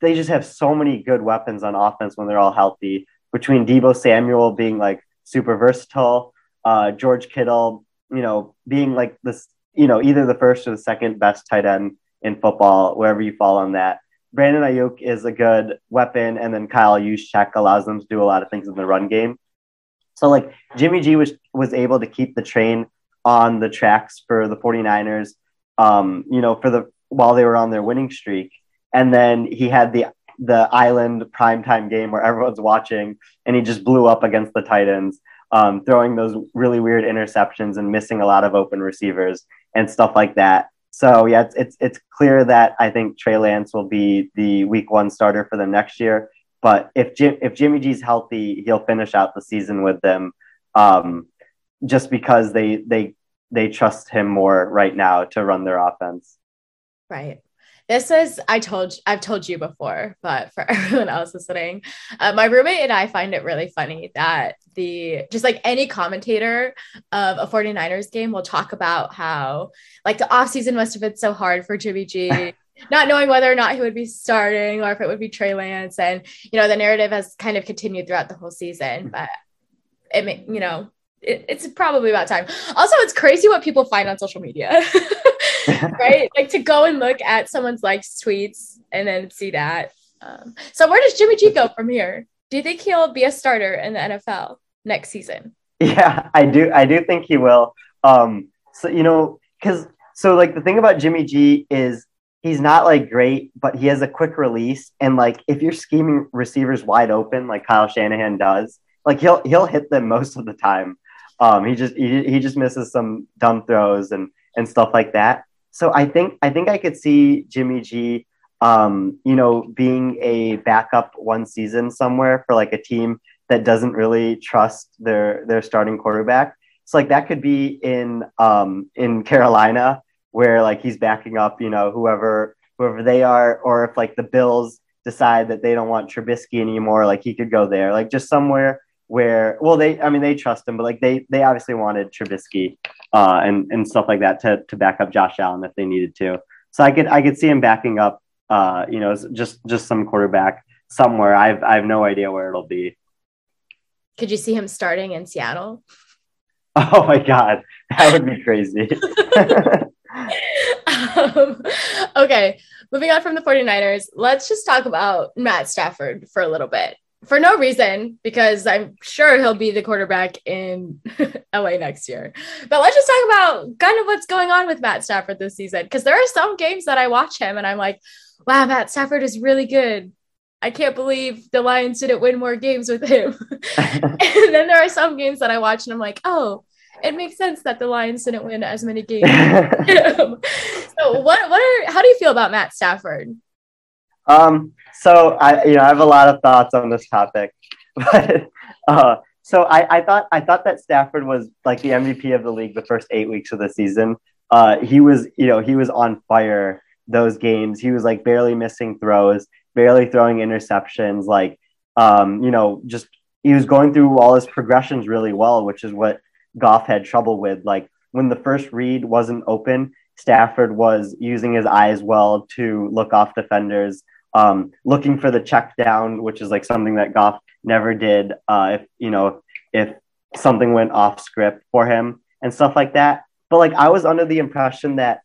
S2: they just have so many good weapons on offense when they're all healthy between Deebo Samuel being like super versatile, uh, George Kittle, you know, being like this, you know, either the first or the second best tight end in football, wherever you fall on that. Brandon Aiyuk is a good weapon, and then Kyle Juszczyk allows them to do a lot of things in the run game. So like Jimmy G was was able to keep the train on the tracks for the 49ers, um, you know, for the while they were on their winning streak. And then he had the the island primetime game where everyone's watching and he just blew up against the Titans, um, throwing those really weird interceptions and missing a lot of open receivers and stuff like that. So yeah, it's it's, it's clear that I think Trey Lance will be the week one starter for them next year. But if Jim, if Jimmy G's healthy, he'll finish out the season with them, um, just because they they they trust him more right now to run their offense.
S1: Right this is i told i've told you before but for [laughs] everyone else listening uh, my roommate and i find it really funny that the just like any commentator of a 49ers game will talk about how like the offseason must have been so hard for jimmy g [laughs] not knowing whether or not he would be starting or if it would be trey lance. And you know the narrative has kind of continued throughout the whole season but it you know it, it's probably about time. Also it's crazy what people find on social media [laughs] [laughs] right? Like to go and look at someone's likes tweets and then see that. Um, so where does Jimmy G go from here? Do you think he'll be a starter in the NFL next season?
S2: Yeah, I do. I do think he will. Um, so you know, because so like the thing about Jimmy G is he's not like great, but he has a quick release. And like if you're scheming receivers wide open, like Kyle Shanahan does, like he'll he'll hit them most of the time. Um, he just he, he just misses some dumb throws and and stuff like that. So I think I think I could see Jimmy G, um, you know, being a backup one season somewhere for like a team that doesn't really trust their their starting quarterback. So like that could be in um, in Carolina where like he's backing up, you know, whoever whoever they are, or if like the Bills decide that they don't want Trubisky anymore, like he could go there, like just somewhere where well they I mean they trust him, but like they they obviously wanted Trubisky uh, and and stuff like that to to back up Josh Allen if they needed to. So I could I could see him backing up, uh, you know, just just some quarterback somewhere. I've I have no idea where it'll be.
S1: Could you see him starting in Seattle? [laughs]
S2: Oh my god, that would be crazy. [laughs]
S1: um, okay, moving on from the 49ers, let's just talk about Matt Stafford for a little bit. For no reason, because I'm sure he'll be the quarterback in [laughs] LA next year. But let's just talk about kind of what's going on with Matt Stafford this season. Because there are some games that I watch him and I'm like, wow, Matt Stafford is really good. I can't believe the Lions didn't win more games with him. [laughs] [laughs] and then there are some games that I watch and I'm like, oh, it makes sense that the Lions didn't win as many games. so what what are how do you feel about Matt Stafford?
S2: Um, so I you know I have a lot of thoughts on this topic, [laughs] but uh, so I, I thought I thought that Stafford was like the MVP of the league the first eight weeks of the season. Uh, he was you know he was on fire those games. He was like barely missing throws, barely throwing interceptions. Like um, you know just he was going through all his progressions really well, which is what Goff had trouble with. Like when the first read wasn't open, Stafford was using his eyes well to look off defenders, um, looking for the check down, which is like something that Goff never did. Uh, if you know if something went off script for him and stuff like that. But like I was under the impression that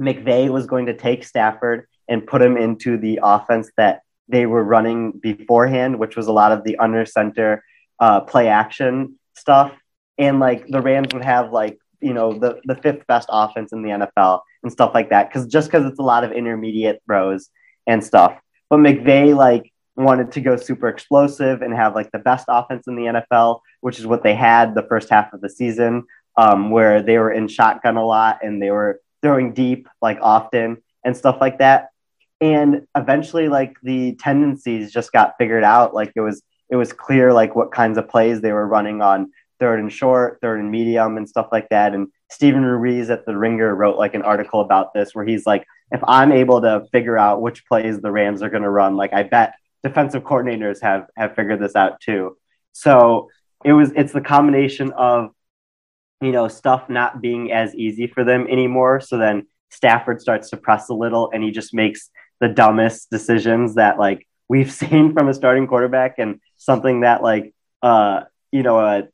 S2: McVay was going to take Stafford and put him into the offense that they were running beforehand, which was a lot of the under center uh, play action stuff and like the Rams would have like you know the the fifth best offense in the NFL and stuff like that because just because it's a lot of intermediate throws and stuff. But McVay like wanted to go super explosive and have like the best offense in the NFL, which is what they had the first half of the season, um, where they were in shotgun a lot and they were throwing deep like often and stuff like that. And eventually, like the tendencies just got figured out. Like it was it was clear like what kinds of plays they were running on third and short, third and medium, and stuff like that. And Steven Ruiz at the Ringer wrote like an article about this where he's like, if I'm able to figure out which plays the Rams are going to run, like I bet defensive coordinators have have figured this out too. So it was it's the combination of you know stuff not being as easy for them anymore. So then Stafford starts to press a little, and he just makes the dumbest decisions that like we've [laughs] seen from a starting quarterback, and something that like uh you know a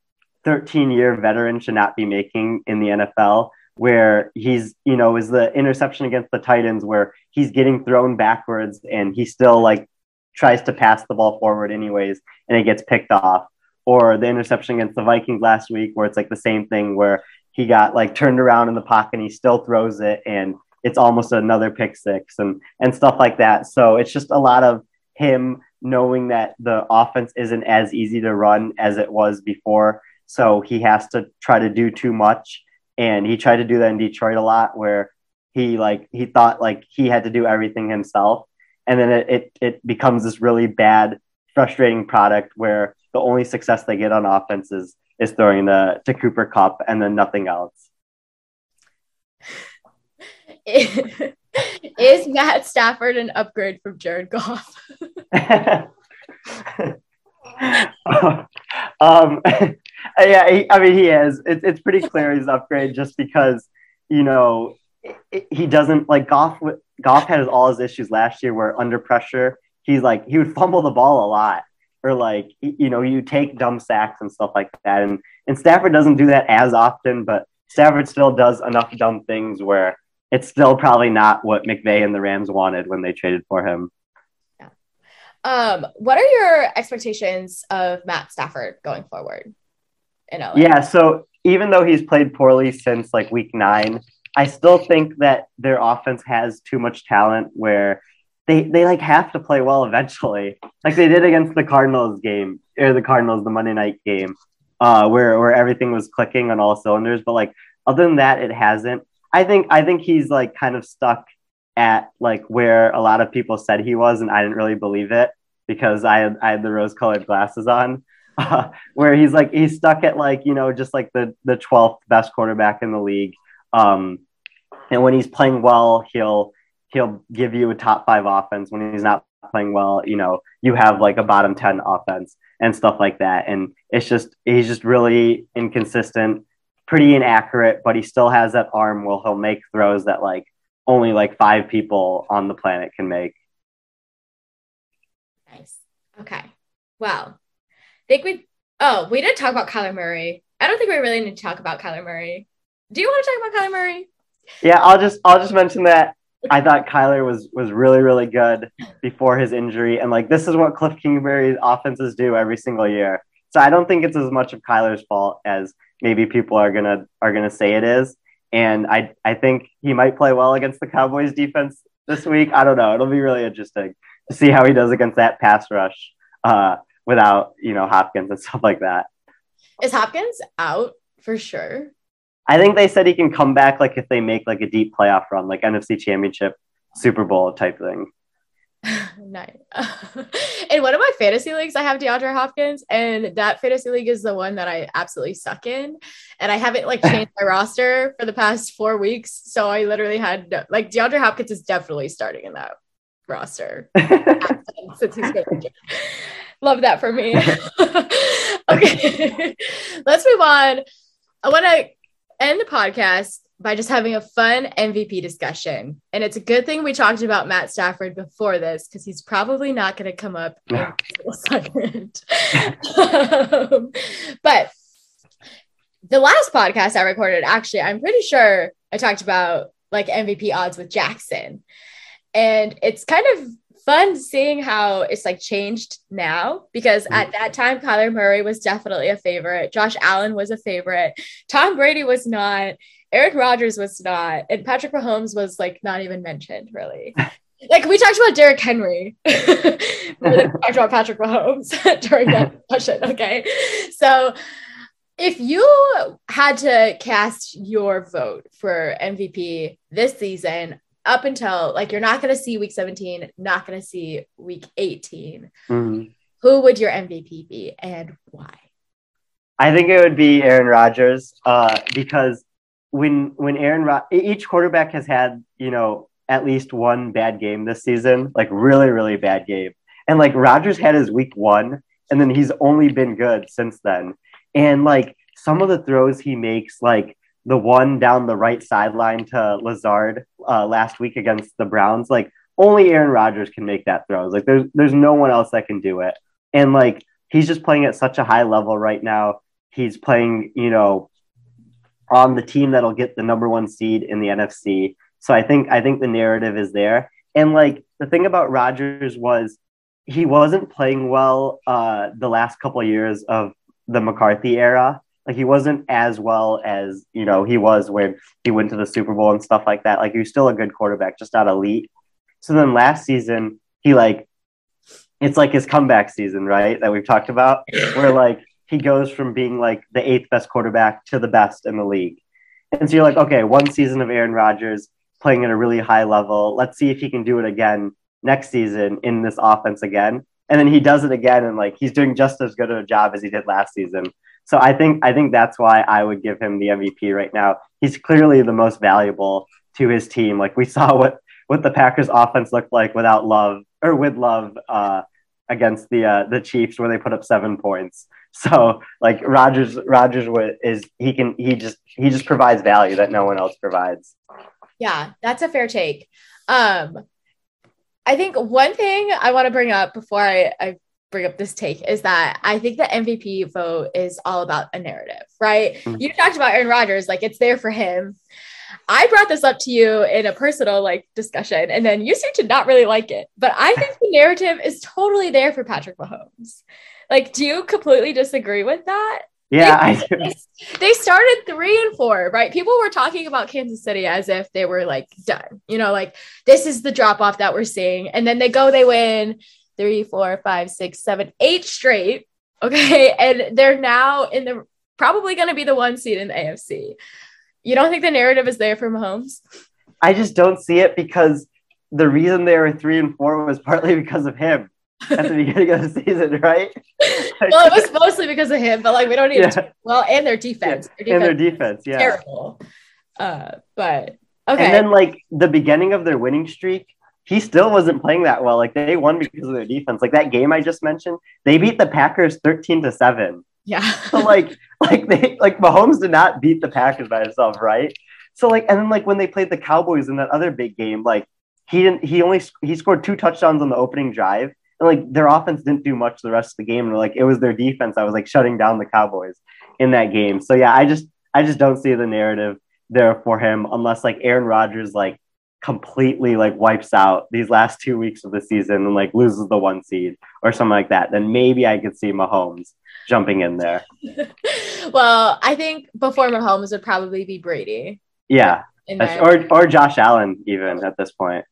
S2: 13 year veteran should not be making in the NFL where he's, you know, is the interception against the Titans where he's getting thrown backwards and he still like tries to pass the ball forward anyways and it gets picked off. Or the interception against the Vikings last week where it's like the same thing where he got like turned around in the pocket and he still throws it and it's almost another pick six and and stuff like that. So it's just a lot of him knowing that the offense isn't as easy to run as it was before so he has to try to do too much. And he tried to do that in Detroit a lot where he like he thought like he had to do everything himself. And then it, it, it becomes this really bad, frustrating product where the only success they get on offense is, is throwing the to Cooper Kupp and then nothing else. [laughs]
S1: is Matt Stafford an upgrade from Jared Goff? [laughs]
S2: um, [laughs] yeah, he, I mean, he is. It, it's pretty clear he's upgrade just because, you know, it, he doesn't like Goff. Goff had all his issues last year where under pressure, he's like, he would fumble the ball a lot or like, you know, you take dumb sacks and stuff like that. And, and Stafford doesn't do that as often, but Stafford still does enough dumb things where it's still probably not what McVay and the Rams wanted when they traded for him.
S1: Um, what are your expectations of Matt Stafford going forward?
S2: In LA. Yeah, so even though he's played poorly since like week nine, I still think that their offense has too much talent where they they like have to play well eventually, like they did against the Cardinals game or the Cardinals the Monday night game, uh, where where everything was clicking on all cylinders. But like other than that, it hasn't. I think I think he's like kind of stuck at like where a lot of people said he was, and I didn't really believe it because I had I had the rose colored glasses on. [laughs] Where he's like he's stuck at like you know just like the the 12th best quarterback in the league. Um and when he's playing well he'll he'll give you a top five offense. When he's not playing well you know you have like a bottom 10 offense and stuff like that. And it's just he's just really inconsistent pretty inaccurate but he still has that arm where he'll make throws that like only like five people on the planet can make.
S1: Nice. Okay. Well think we oh we didn't talk about Kyler Murray. I don't think we really need to talk about Kyler Murray. Do you want to talk about Kyler Murray?
S2: Yeah, I'll just I'll just mention that I thought Kyler was was really really good before his injury, and like this is what Cliff Kingsbury's offenses do every single year. So I don't think it's as much of Kyler's fault as maybe people are gonna are gonna say it is. And I I think he might play well against the Cowboys defense this week. I don't know. It'll be really interesting to see how he does against that pass rush. Uh, without you know Hopkins and [laughs] stuff like that.
S1: Is Hopkins out for sure?
S2: I think they said he can come back like if they make like a deep playoff run, like NFC Championship, Super Bowl type thing. [laughs]
S1: nice. [laughs] in one of my fantasy leagues, I have DeAndre Hopkins, and that fantasy league is the one that I absolutely suck in. And I haven't like changed my roster for the past four weeks, so I literally had like DeAndre Hopkins is definitely starting in that roster since he's Love that for me. [laughs] [laughs] okay, let's move on. I want to end the podcast by just having a fun MVP discussion. And it's a good thing we talked about Matt Stafford before this because he's probably not going to come up [laughs] second. um, but the last podcast I recorded, actually, I'm pretty sure I talked about like MVP odds with Jackson. And it's kind of fun seeing how it's like changed now because at mm. that time Kyler Murray was definitely a favorite. Josh Allen was a favorite. Tom Brady was not. Aaron Rodgers was not. And Patrick Mahomes was like not even mentioned really. [laughs] like we talked about Derrick Henry. [laughs] we [laughs] talked about Patrick Mahomes during that discussion. Okay. So if you had to cast your vote for MVP this season, up until like you're not going to see week 17, not going to see week 18. Mm-hmm. Who would your MVP be and why?
S2: I think it would be Aaron Rodgers uh, because when when Aaron Rod- each quarterback has had you know at least one bad game this season, like really really bad game, and like Rodgers had his week one, and then he's only been good since then, and like some of the throws he makes, like the one down the right sideline to Lazard uh, last week against the Browns, like only Aaron Rodgers can make that throw. Like there's there's no one else that can do it. And like he's just playing at such a high level right now. He's playing, you know, on the team that'll get the number one seed in the NFC. So I think I think the narrative is there. And like the thing about Rodgers was he wasn't playing well uh, the last couple of years of the McCarthy era. Like he wasn't as well as you know he was when he went to the Super Bowl and stuff like that. Like he was still a good quarterback, just not elite. So then last season he like it's like his comeback season, right? That we've talked about, where like he goes from being like the eighth best quarterback to the best in the league. And so you're like, okay, one season of Aaron Rodgers playing at a really high level. Let's see if he can do it again next season in this offense again. And then he does it again, and like he's doing just as good of a job as he did last season. So I think I think that's why I would give him the MVP right now. He's clearly the most valuable to his team. Like we [laughs] saw what what the Packers offense looked like without love or with love uh, against the uh, the Chiefs where they put up seven points. [laughs] So like Rodgers Rodgers is he can he just he just provides value that no one else provides.
S1: Yeah, that's a fair take. Um, I think one thing I want to bring up before I, I bring up this take is that I think the MVP vote is all about a narrative, right? Mm-hmm. You talked about Aaron Rodgers, like it's there for him. I brought this up to you in a personal like discussion, and then you seem to not really like it. But I think the narrative is totally there for Patrick Mahomes. Like, do you completely disagree with that?
S2: Yeah, I do.
S1: they started three and four, right? People were talking about Kansas City as if they were like done, you know, like this is the drop off that we're seeing. And then they go, they win three, four, five, six, seven, eight straight. Okay. [laughs] And they're now in the probably going to be the one seed in the AFC. You don't think the narrative is there for Mahomes?
S2: I just don't see it because the reason they were three and four was partly because of him at the [laughs] beginning of the season, right? [laughs]
S1: well, it was mostly because of him, but like we don't need
S2: Yeah.
S1: to. Well, and their defense. Their
S2: and their
S1: defense
S2: defense, yeah.
S1: terrible. Uh, but okay.
S2: And then like the beginning of their winning streak, he still wasn't playing that well. Like they won because of their defense. Like that game I just mentioned, they beat the Packers 13 to 7.
S1: yeah.
S2: So like [laughs] like they like Mahomes did not beat the Packers by himself, right? So like and then like when they played the Cowboys in that other big game, like he didn't he only he scored two touchdowns on the opening drive. And like their offense didn't do much the rest of the game. And like it was their defense that was like shutting down the Cowboys in that game. So yeah, I just I just don't see the narrative there for him unless like Aaron Rodgers like completely like wipes out these last two weeks of the season and like loses the one seed or something like that, then maybe I could see Mahomes jumping in there. [laughs]
S1: well, I think before Mahomes would probably be Brady.
S2: Yeah.
S1: And
S2: That's-
S1: then,
S2: or or Josh Allen even at this point.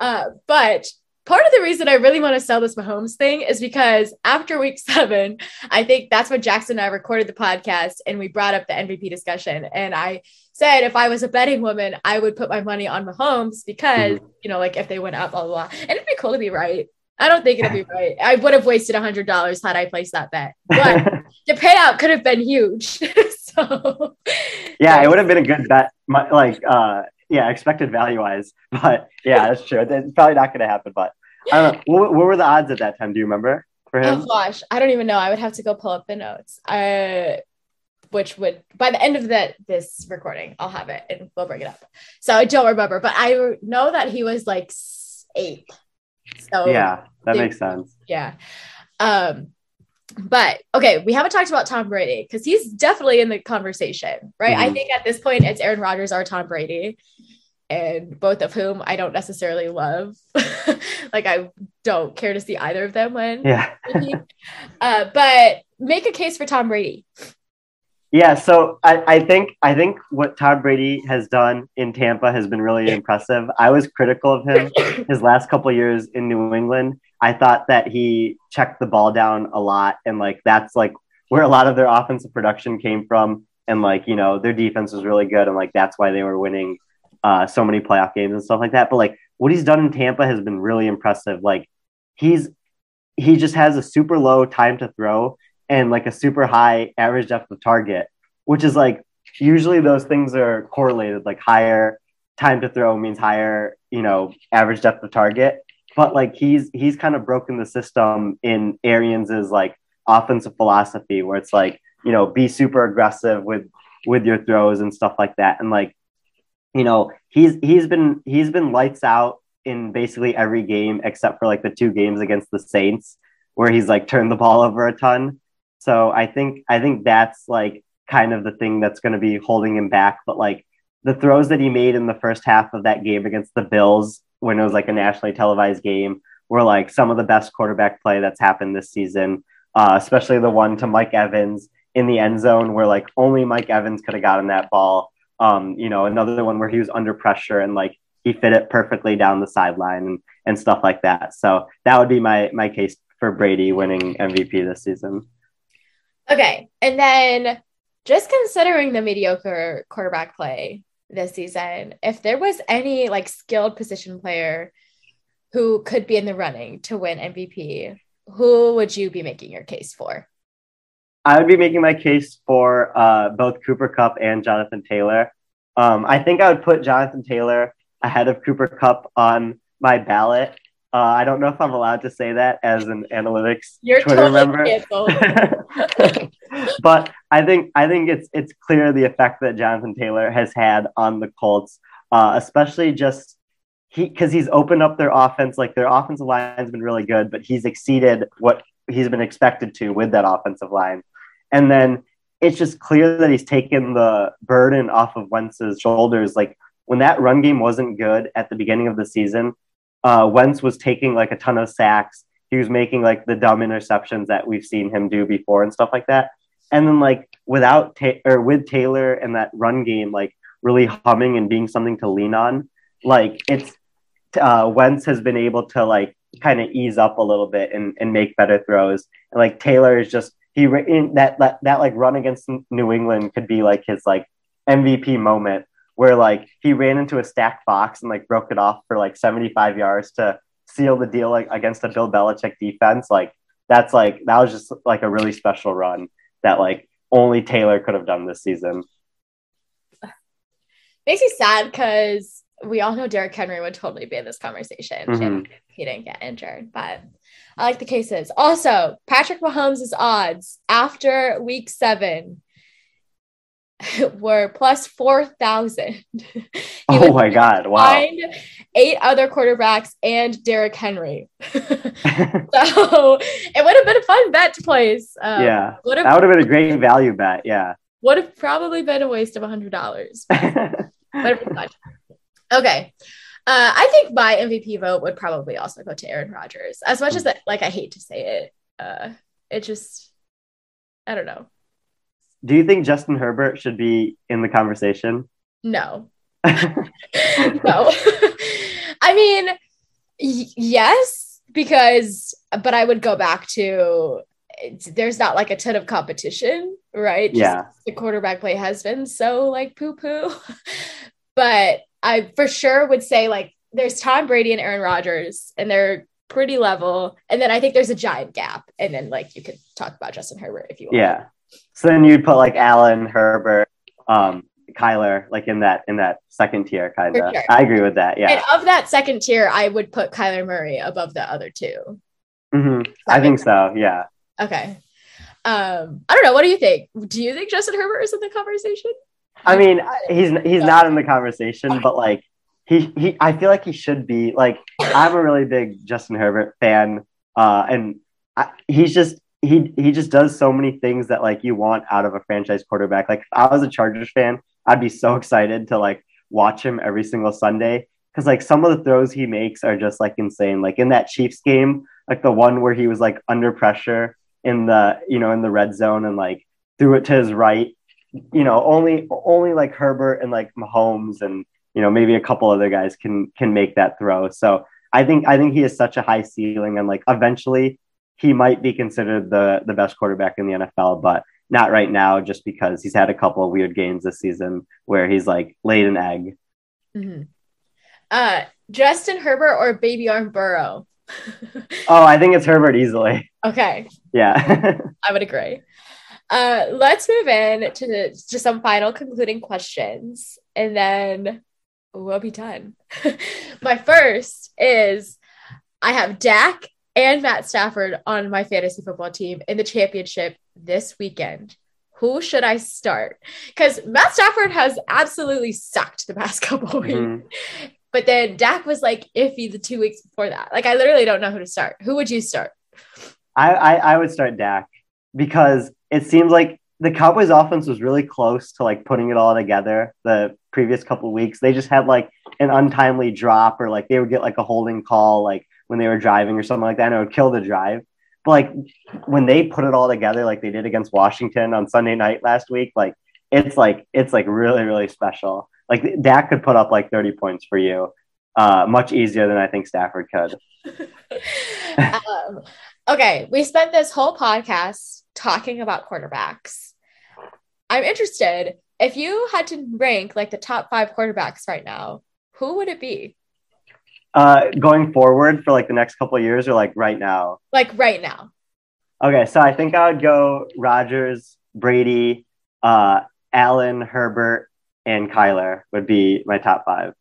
S1: uh, but part of the reason I really want to sell this Mahomes thing is because after week [laughs] seven, I think that's when Jackson and I recorded the podcast and we brought up the MVP discussion. And I said if I was a betting woman, I would put my money on Mahomes because, you know, like if they went up, blah, blah, blah. And it'd be cool to be right. I don't think it'll be right. I would have wasted a hundred dollars had I placed that bet. [laughs] But the payout could have been huge. [laughs] so
S2: yeah, it would have been a good bet, my, like uh, yeah, expected value wise. [laughs] But yeah, that's true. It's probably not going to happen. But I don't know. What, what were the odds at that time? Do you remember for him?
S1: Oh gosh, I don't even know. I would have to go pull up the notes. Uh, which would by the end of that this recording, I'll have it and we'll bring it up. So I don't remember, but I know that he was like eighth. So
S2: yeah, that
S1: they-
S2: makes sense.
S1: yeah. Um, but okay, we haven't talked about Tom Brady because he's definitely in the conversation, right? I
S2: Mhm.
S1: think at this point it's Aaron Rodgers or Tom Brady, and both of whom I don't necessarily love. [laughs] like I don't care to see either of them win.
S2: Yeah. [laughs]
S1: uh, but make a case for Tom Brady.
S2: Yeah, so I, I think I think what Tom Brady has done in Tampa has been really impressive. I was critical of him his last couple of years in New England. I thought that he checked the ball down a lot, and like that's like where a lot of their offensive production came from, and like you know their defense was really good, and like that's why they were winning uh, so many playoff games and stuff like that. But like what he's done in Tampa has been really impressive. Like he's he just has a super low time to throw and like a super high average depth of target, which is like usually those things are correlated. Like higher time to throw means higher, you know, average depth of target. But like he's he's kind of broken the system in Arians's like offensive philosophy, where it's like you know be super aggressive with with your throws and stuff like that, and like you know he's he's been he's been lights out in basically every game except for like the two games against the Saints where he's like turned the ball over a ton. So I think I think that's like kind of the thing that's going to be holding him back. But like the throws that he made in the first half of that game against the Bills when it was like a nationally televised game were like some of the best quarterback play that's happened this season. Uh, especially the one to Mike Evans in the end zone where like only Mike Evans could have gotten that ball. Um, you know, another one where he was under pressure and like he fit it perfectly down the sideline and, and stuff like that. So that would be my my case for Brady winning MVP this season.
S1: Okay, and then just considering the mediocre quarterback play this season, if there was any like skilled position player who could be in the running to win MVP, who would you be making your case for?
S2: I would be making my case for uh, both Cooper Kupp and Jonathan Taylor. Um, I think I would put Jonathan Taylor ahead of Cooper Kupp on my ballot. Uh, I don't know if I'm allowed to say that as an analytics
S1: You're
S2: Twitter
S1: totally
S2: member. [laughs] [laughs] but I think I think it's it's clear the effect that Jonathan Taylor has had on the Colts, uh, especially just he because he's opened up their offense. Like their offensive line has been really good, but he's exceeded what he's been expected to with that offensive line. And then it's just clear that he's taken the burden off of Wentz's shoulders. Like when that run game wasn't good at the beginning of the season, uh, Wentz was taking like a ton of sacks. He was making like the dumb interceptions that we've seen him do before and stuff like that. And then like without ta- or with Taylor and that run game like really humming and being something to lean on, like it's uh, Wentz has been able to like kind of ease up a little bit and, and make better throws. And like Taylor is just he in that, that that like run against New England could be like his like MVP moment where like he ran into a stacked box and like broke it off for like 75 yards to seal the deal like against a Bill Belichick defense. Like that's like that was just like a really special run that like only Taylor could have done this season.
S1: Makes me sad because we all know Derrick Henry would totally be in this conversation. Mm-hmm. He didn't get injured, but I like the cases. Also, Patrick Mahomes' odds after week seven [laughs] were plus 4,000. [laughs]
S2: oh my God. Wow.
S1: Eight other quarterbacks and Derrick Henry. [laughs] so it would have been a fun bet to place.
S2: Um, yeah. That would have been a great value bet. Yeah.
S1: Would have probably been a waste of a $100. okay. Uh, I think my MVP vote would probably also go to Aaron Rodgers. As much as that, like I hate to say it, uh, it just, I don't know.
S2: Do you think Justin Herbert should be in the conversation?
S1: No. [laughs] no. [laughs] I mean, y- yes, because, but I would go back to there's not like a ton of competition, right?
S2: Just yeah.
S1: The quarterback play has been so like poo poo. [laughs] but I for sure would say like there's Tom Brady and Aaron Rodgers, and they're pretty level. And then I think there's a giant gap. And then like you could talk about Justin Herbert if you want.
S2: Yeah. So then you'd put like Allen, Herbert, um, Kyler, like in that in that second tier, kind of. Sure. I agree with that. Yeah.
S1: And of that second tier, I would put Kyler Murray above the other 2
S2: mm-hmm. I think so. Yeah.
S1: Okay. Um, I don't know. What do you think? Do you think Justin Herbert is in the conversation?
S2: I mean, he's he's not in the conversation, but like he he, I feel like he should be. Like I'm a really big Justin Herbert fan, uh, and I, he's just he he just does so many things that like you want out of a franchise quarterback. Like if I was a Chargers fan, I'd be so excited to like watch him every single Sunday because like some of the throws he makes are just like insane. Like in that Chiefs game, like the one where he was like under pressure in the you know in the red zone and like threw it to his right. You know, only only like Herbert and like Mahomes and you know maybe a couple other guys can can make that throw. So I think I think he has such a high ceiling and like eventually he might be considered the the best quarterback in the NFL, but not right now, just because he's had a couple of weird games this season where he's like laid an egg.
S1: Mm-hmm. Uh, Justin Herbert or Baby Arm Burrow? [laughs]
S2: oh, I think it's Herbert easily.
S1: Okay.
S2: Yeah. [laughs]
S1: I would agree. Uh, let's move in to, to some final concluding questions, and then we'll be done. [laughs] My first is I have Dak and Matt Stafford on my fantasy football team in the championship this weekend. Who should I start? Because Matt Stafford has absolutely sucked the past [laughs] couple weeks. Mm-hmm. But then Dak was like iffy the two weeks before that. Like I literally don't know who to start. Who would you start?
S2: I, I, I would start Dak because it seems like the Cowboys offense was really close to like putting it all together the previous couple weeks. They just had like an untimely drop or like they would get like a holding call like when they were driving or something like that, and it would kill the drive. But like when they put it all together, like they did against Washington on Sunday night last week, like it's like it's like really really special. Like Dak could put up like thirty points for you, uh, much easier than I think Stafford could. [laughs]
S1: um, okay, we spent this whole podcast talking about quarterbacks. I'm interested if you had to rank like the top five quarterbacks right now, who would it be?
S2: Uh, going forward for like the next couple of years or like right now?
S1: Like right now.
S2: Okay, so I think I would go Rodgers, Brady, uh, Allen, Herbert, and Kyler would be my top five.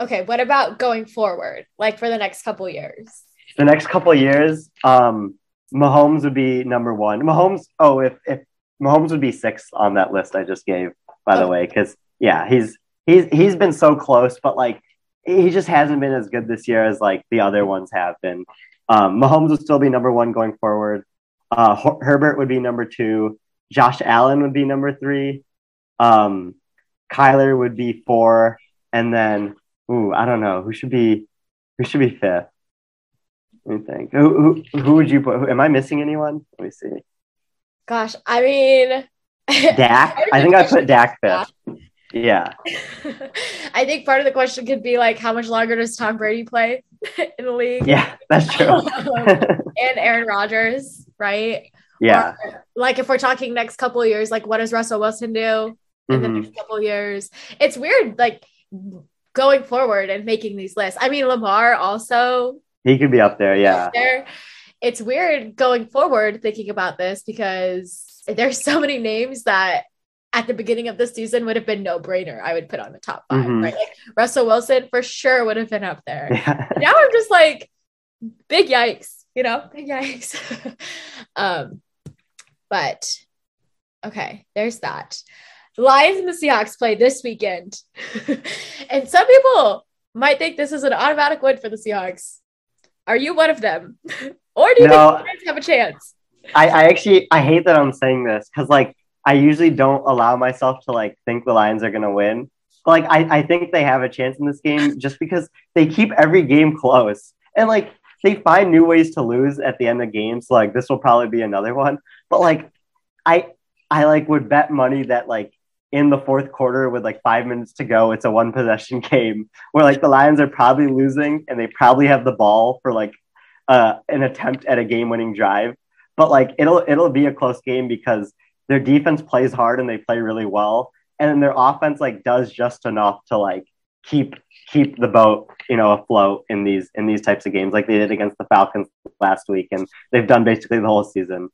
S1: Okay, what about going forward, like for the next couple years?
S2: The next couple years, um, Mahomes would be number one. Mahomes, oh, if if Mahomes would be sixth on that list I just gave, by okay. the way, because yeah, he's he's he's been so close, but like he just hasn't been as good this year as like the other ones have been. Um, Mahomes would still be number one going forward. Uh, Herbert would be number two. Josh Allen would be number three. Um, Kyler would be four, and then ooh, I don't know who should be who should be fifth. Let me think. Who who, who would you put? Who, am I missing anyone? Let me see.
S1: Gosh, I mean, [laughs]
S2: Dak. I think I put Dak fifth. Yeah. [laughs]
S1: I think part of the question could be like, how much longer does Tom Brady play [laughs] in the league?
S2: Yeah, that's true. [laughs]
S1: and Aaron Rodgers, right?
S2: Yeah.
S1: Or, like if we're talking next couple of years, like what does Russell Wilson do in the
S2: Mhm.
S1: next couple of years? It's weird, like going forward and making these lists. I mean, Lamar also
S2: He could be up there. Yeah.
S1: there. It's weird going forward thinking about this because there's so many names that at the beginning of the season would have been no brainer. I would put on the top 5
S2: Mhm.
S1: right? Like Russell Wilson for sure would have been up there.
S2: Yeah.
S1: now I'm just like, big yikes, you know, big yikes. [laughs] um, but okay, there's that. The Lions and the Seahawks play this weekend, [laughs] and some people might think this is an automatic win for the Seahawks. Are you one of them, [laughs] or do you
S2: No.
S1: think the Lions have a chance?
S2: I, I actually I hate that I'm saying this because like I usually don't allow myself to like think the Lions are gonna win. But like I, I think they have a chance in this game just because they keep every game close. And like they find new ways to lose at the end of games. So, like this will probably be another [laughs] one. But like I I like would bet money that like in the fourth quarter with like five minutes to go, it's a one possession [laughs] game where like the Lions are probably losing and they probably have the ball for like uh, an attempt at a game winning drive but like it'll it'll be a close game because their defense plays hard and they play really well and then their offense like does just enough to like keep keep the boat you know afloat in these in these types of games like they did against the falcons last week and they've done basically the whole season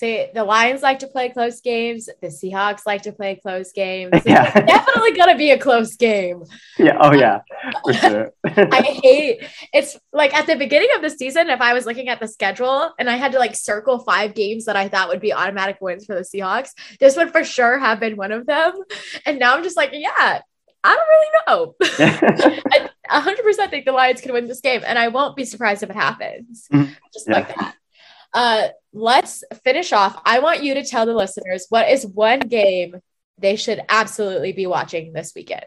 S1: See, the Lions like to play close games. The Seahawks like to play close games. [laughs]
S2: Yeah.
S1: It's definitely gonna be a close game.
S2: yeah oh yeah for sure [laughs]
S1: I hate it's like at the beginning of the season, if I was looking at the schedule and I had to like circle five games that I thought would be automatic wins for the Seahawks, this would for sure have been one of them. And now I'm just like, yeah, I don't really know. [laughs] I 100% think the Lions can win this game, and I won't be surprised if it happens.
S2: Mhm.
S1: Just like that. Uh, let's finish off. I want you to tell the listeners what is one game they should absolutely be watching this weekend.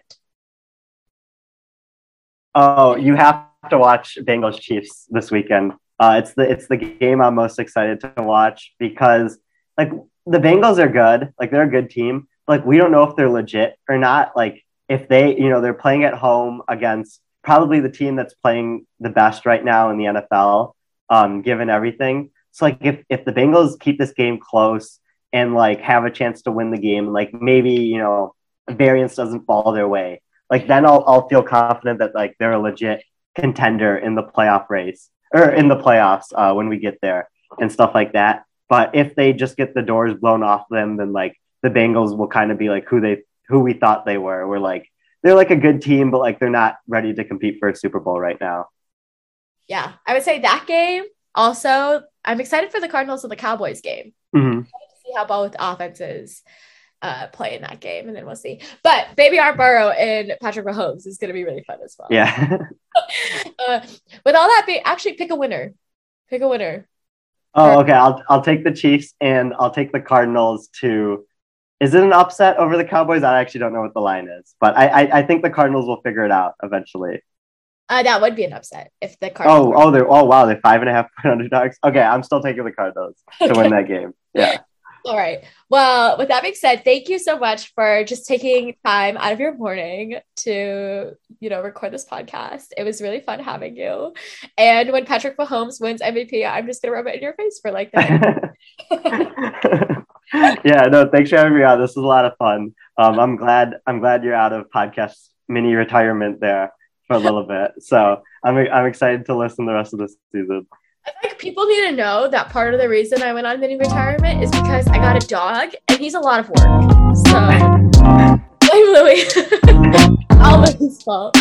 S2: Oh, you have to watch Bengals Chiefs this weekend. Uh, it's the it's the game I'm most excited to watch because like the Bengals are good, like they're a good team. Like we don't know if they're legit or not. Like if they, you know, they're playing at home against probably the team that's playing the best right now in the NFL, um, given everything. So like if if the Bengals keep this game close and like have a chance to win the game, like maybe you know variance doesn't fall their way like then I'll I'll feel confident that like they're a legit contender in the playoff race or in the playoffs uh, when we get there and stuff like that. But if they just get the doors blown off them, then like the Bengals will kind of be like who they who we thought they were. We're like they're like a good team, but like they're not ready to compete for a Super Bowl right now.
S1: Yeah, I would say that game. Also, I'm excited for the Cardinals and the Cowboys game.
S2: Mhm.
S1: See how both offenses uh, play in that game, and then we'll see. But Baby Art Burrow and Patrick Mahomes is going to be really fun as well.
S2: Yeah. [laughs]
S1: Uh, with all that, be actually pick a winner. Pick a winner.
S2: oh, okay. I'll I'll take the Chiefs and I'll take the Cardinals to. Is it an upset over the Cowboys? I actually don't know what the line is, but I I, I think the Cardinals will figure it out eventually.
S1: Uh, that would be an upset if the Cardinals.
S2: Oh, oh, they're oh wow, they're five and a half point underdogs. Okay, I'm still taking the Cardinals to [laughs] win that game. Yeah,
S1: All right. Well, with that being said, thank you so much for just taking time out of your morning to, you know, record this podcast. It was really fun having you. And when Patrick Mahomes wins MVP, I'm just gonna rub it in your face for like that. [laughs]
S2: yeah. No, thanks for having me on. This was a lot of fun. Um, I'm glad I'm glad you're out of podcast mini retirement there for a little bit. So I'm I'm excited to listen the rest of this season.
S1: I think people need to know that part of the reason I went on mini retirement is because I got a dog and he's a lot of work. So [laughs] blame Louis. [laughs] All his fault.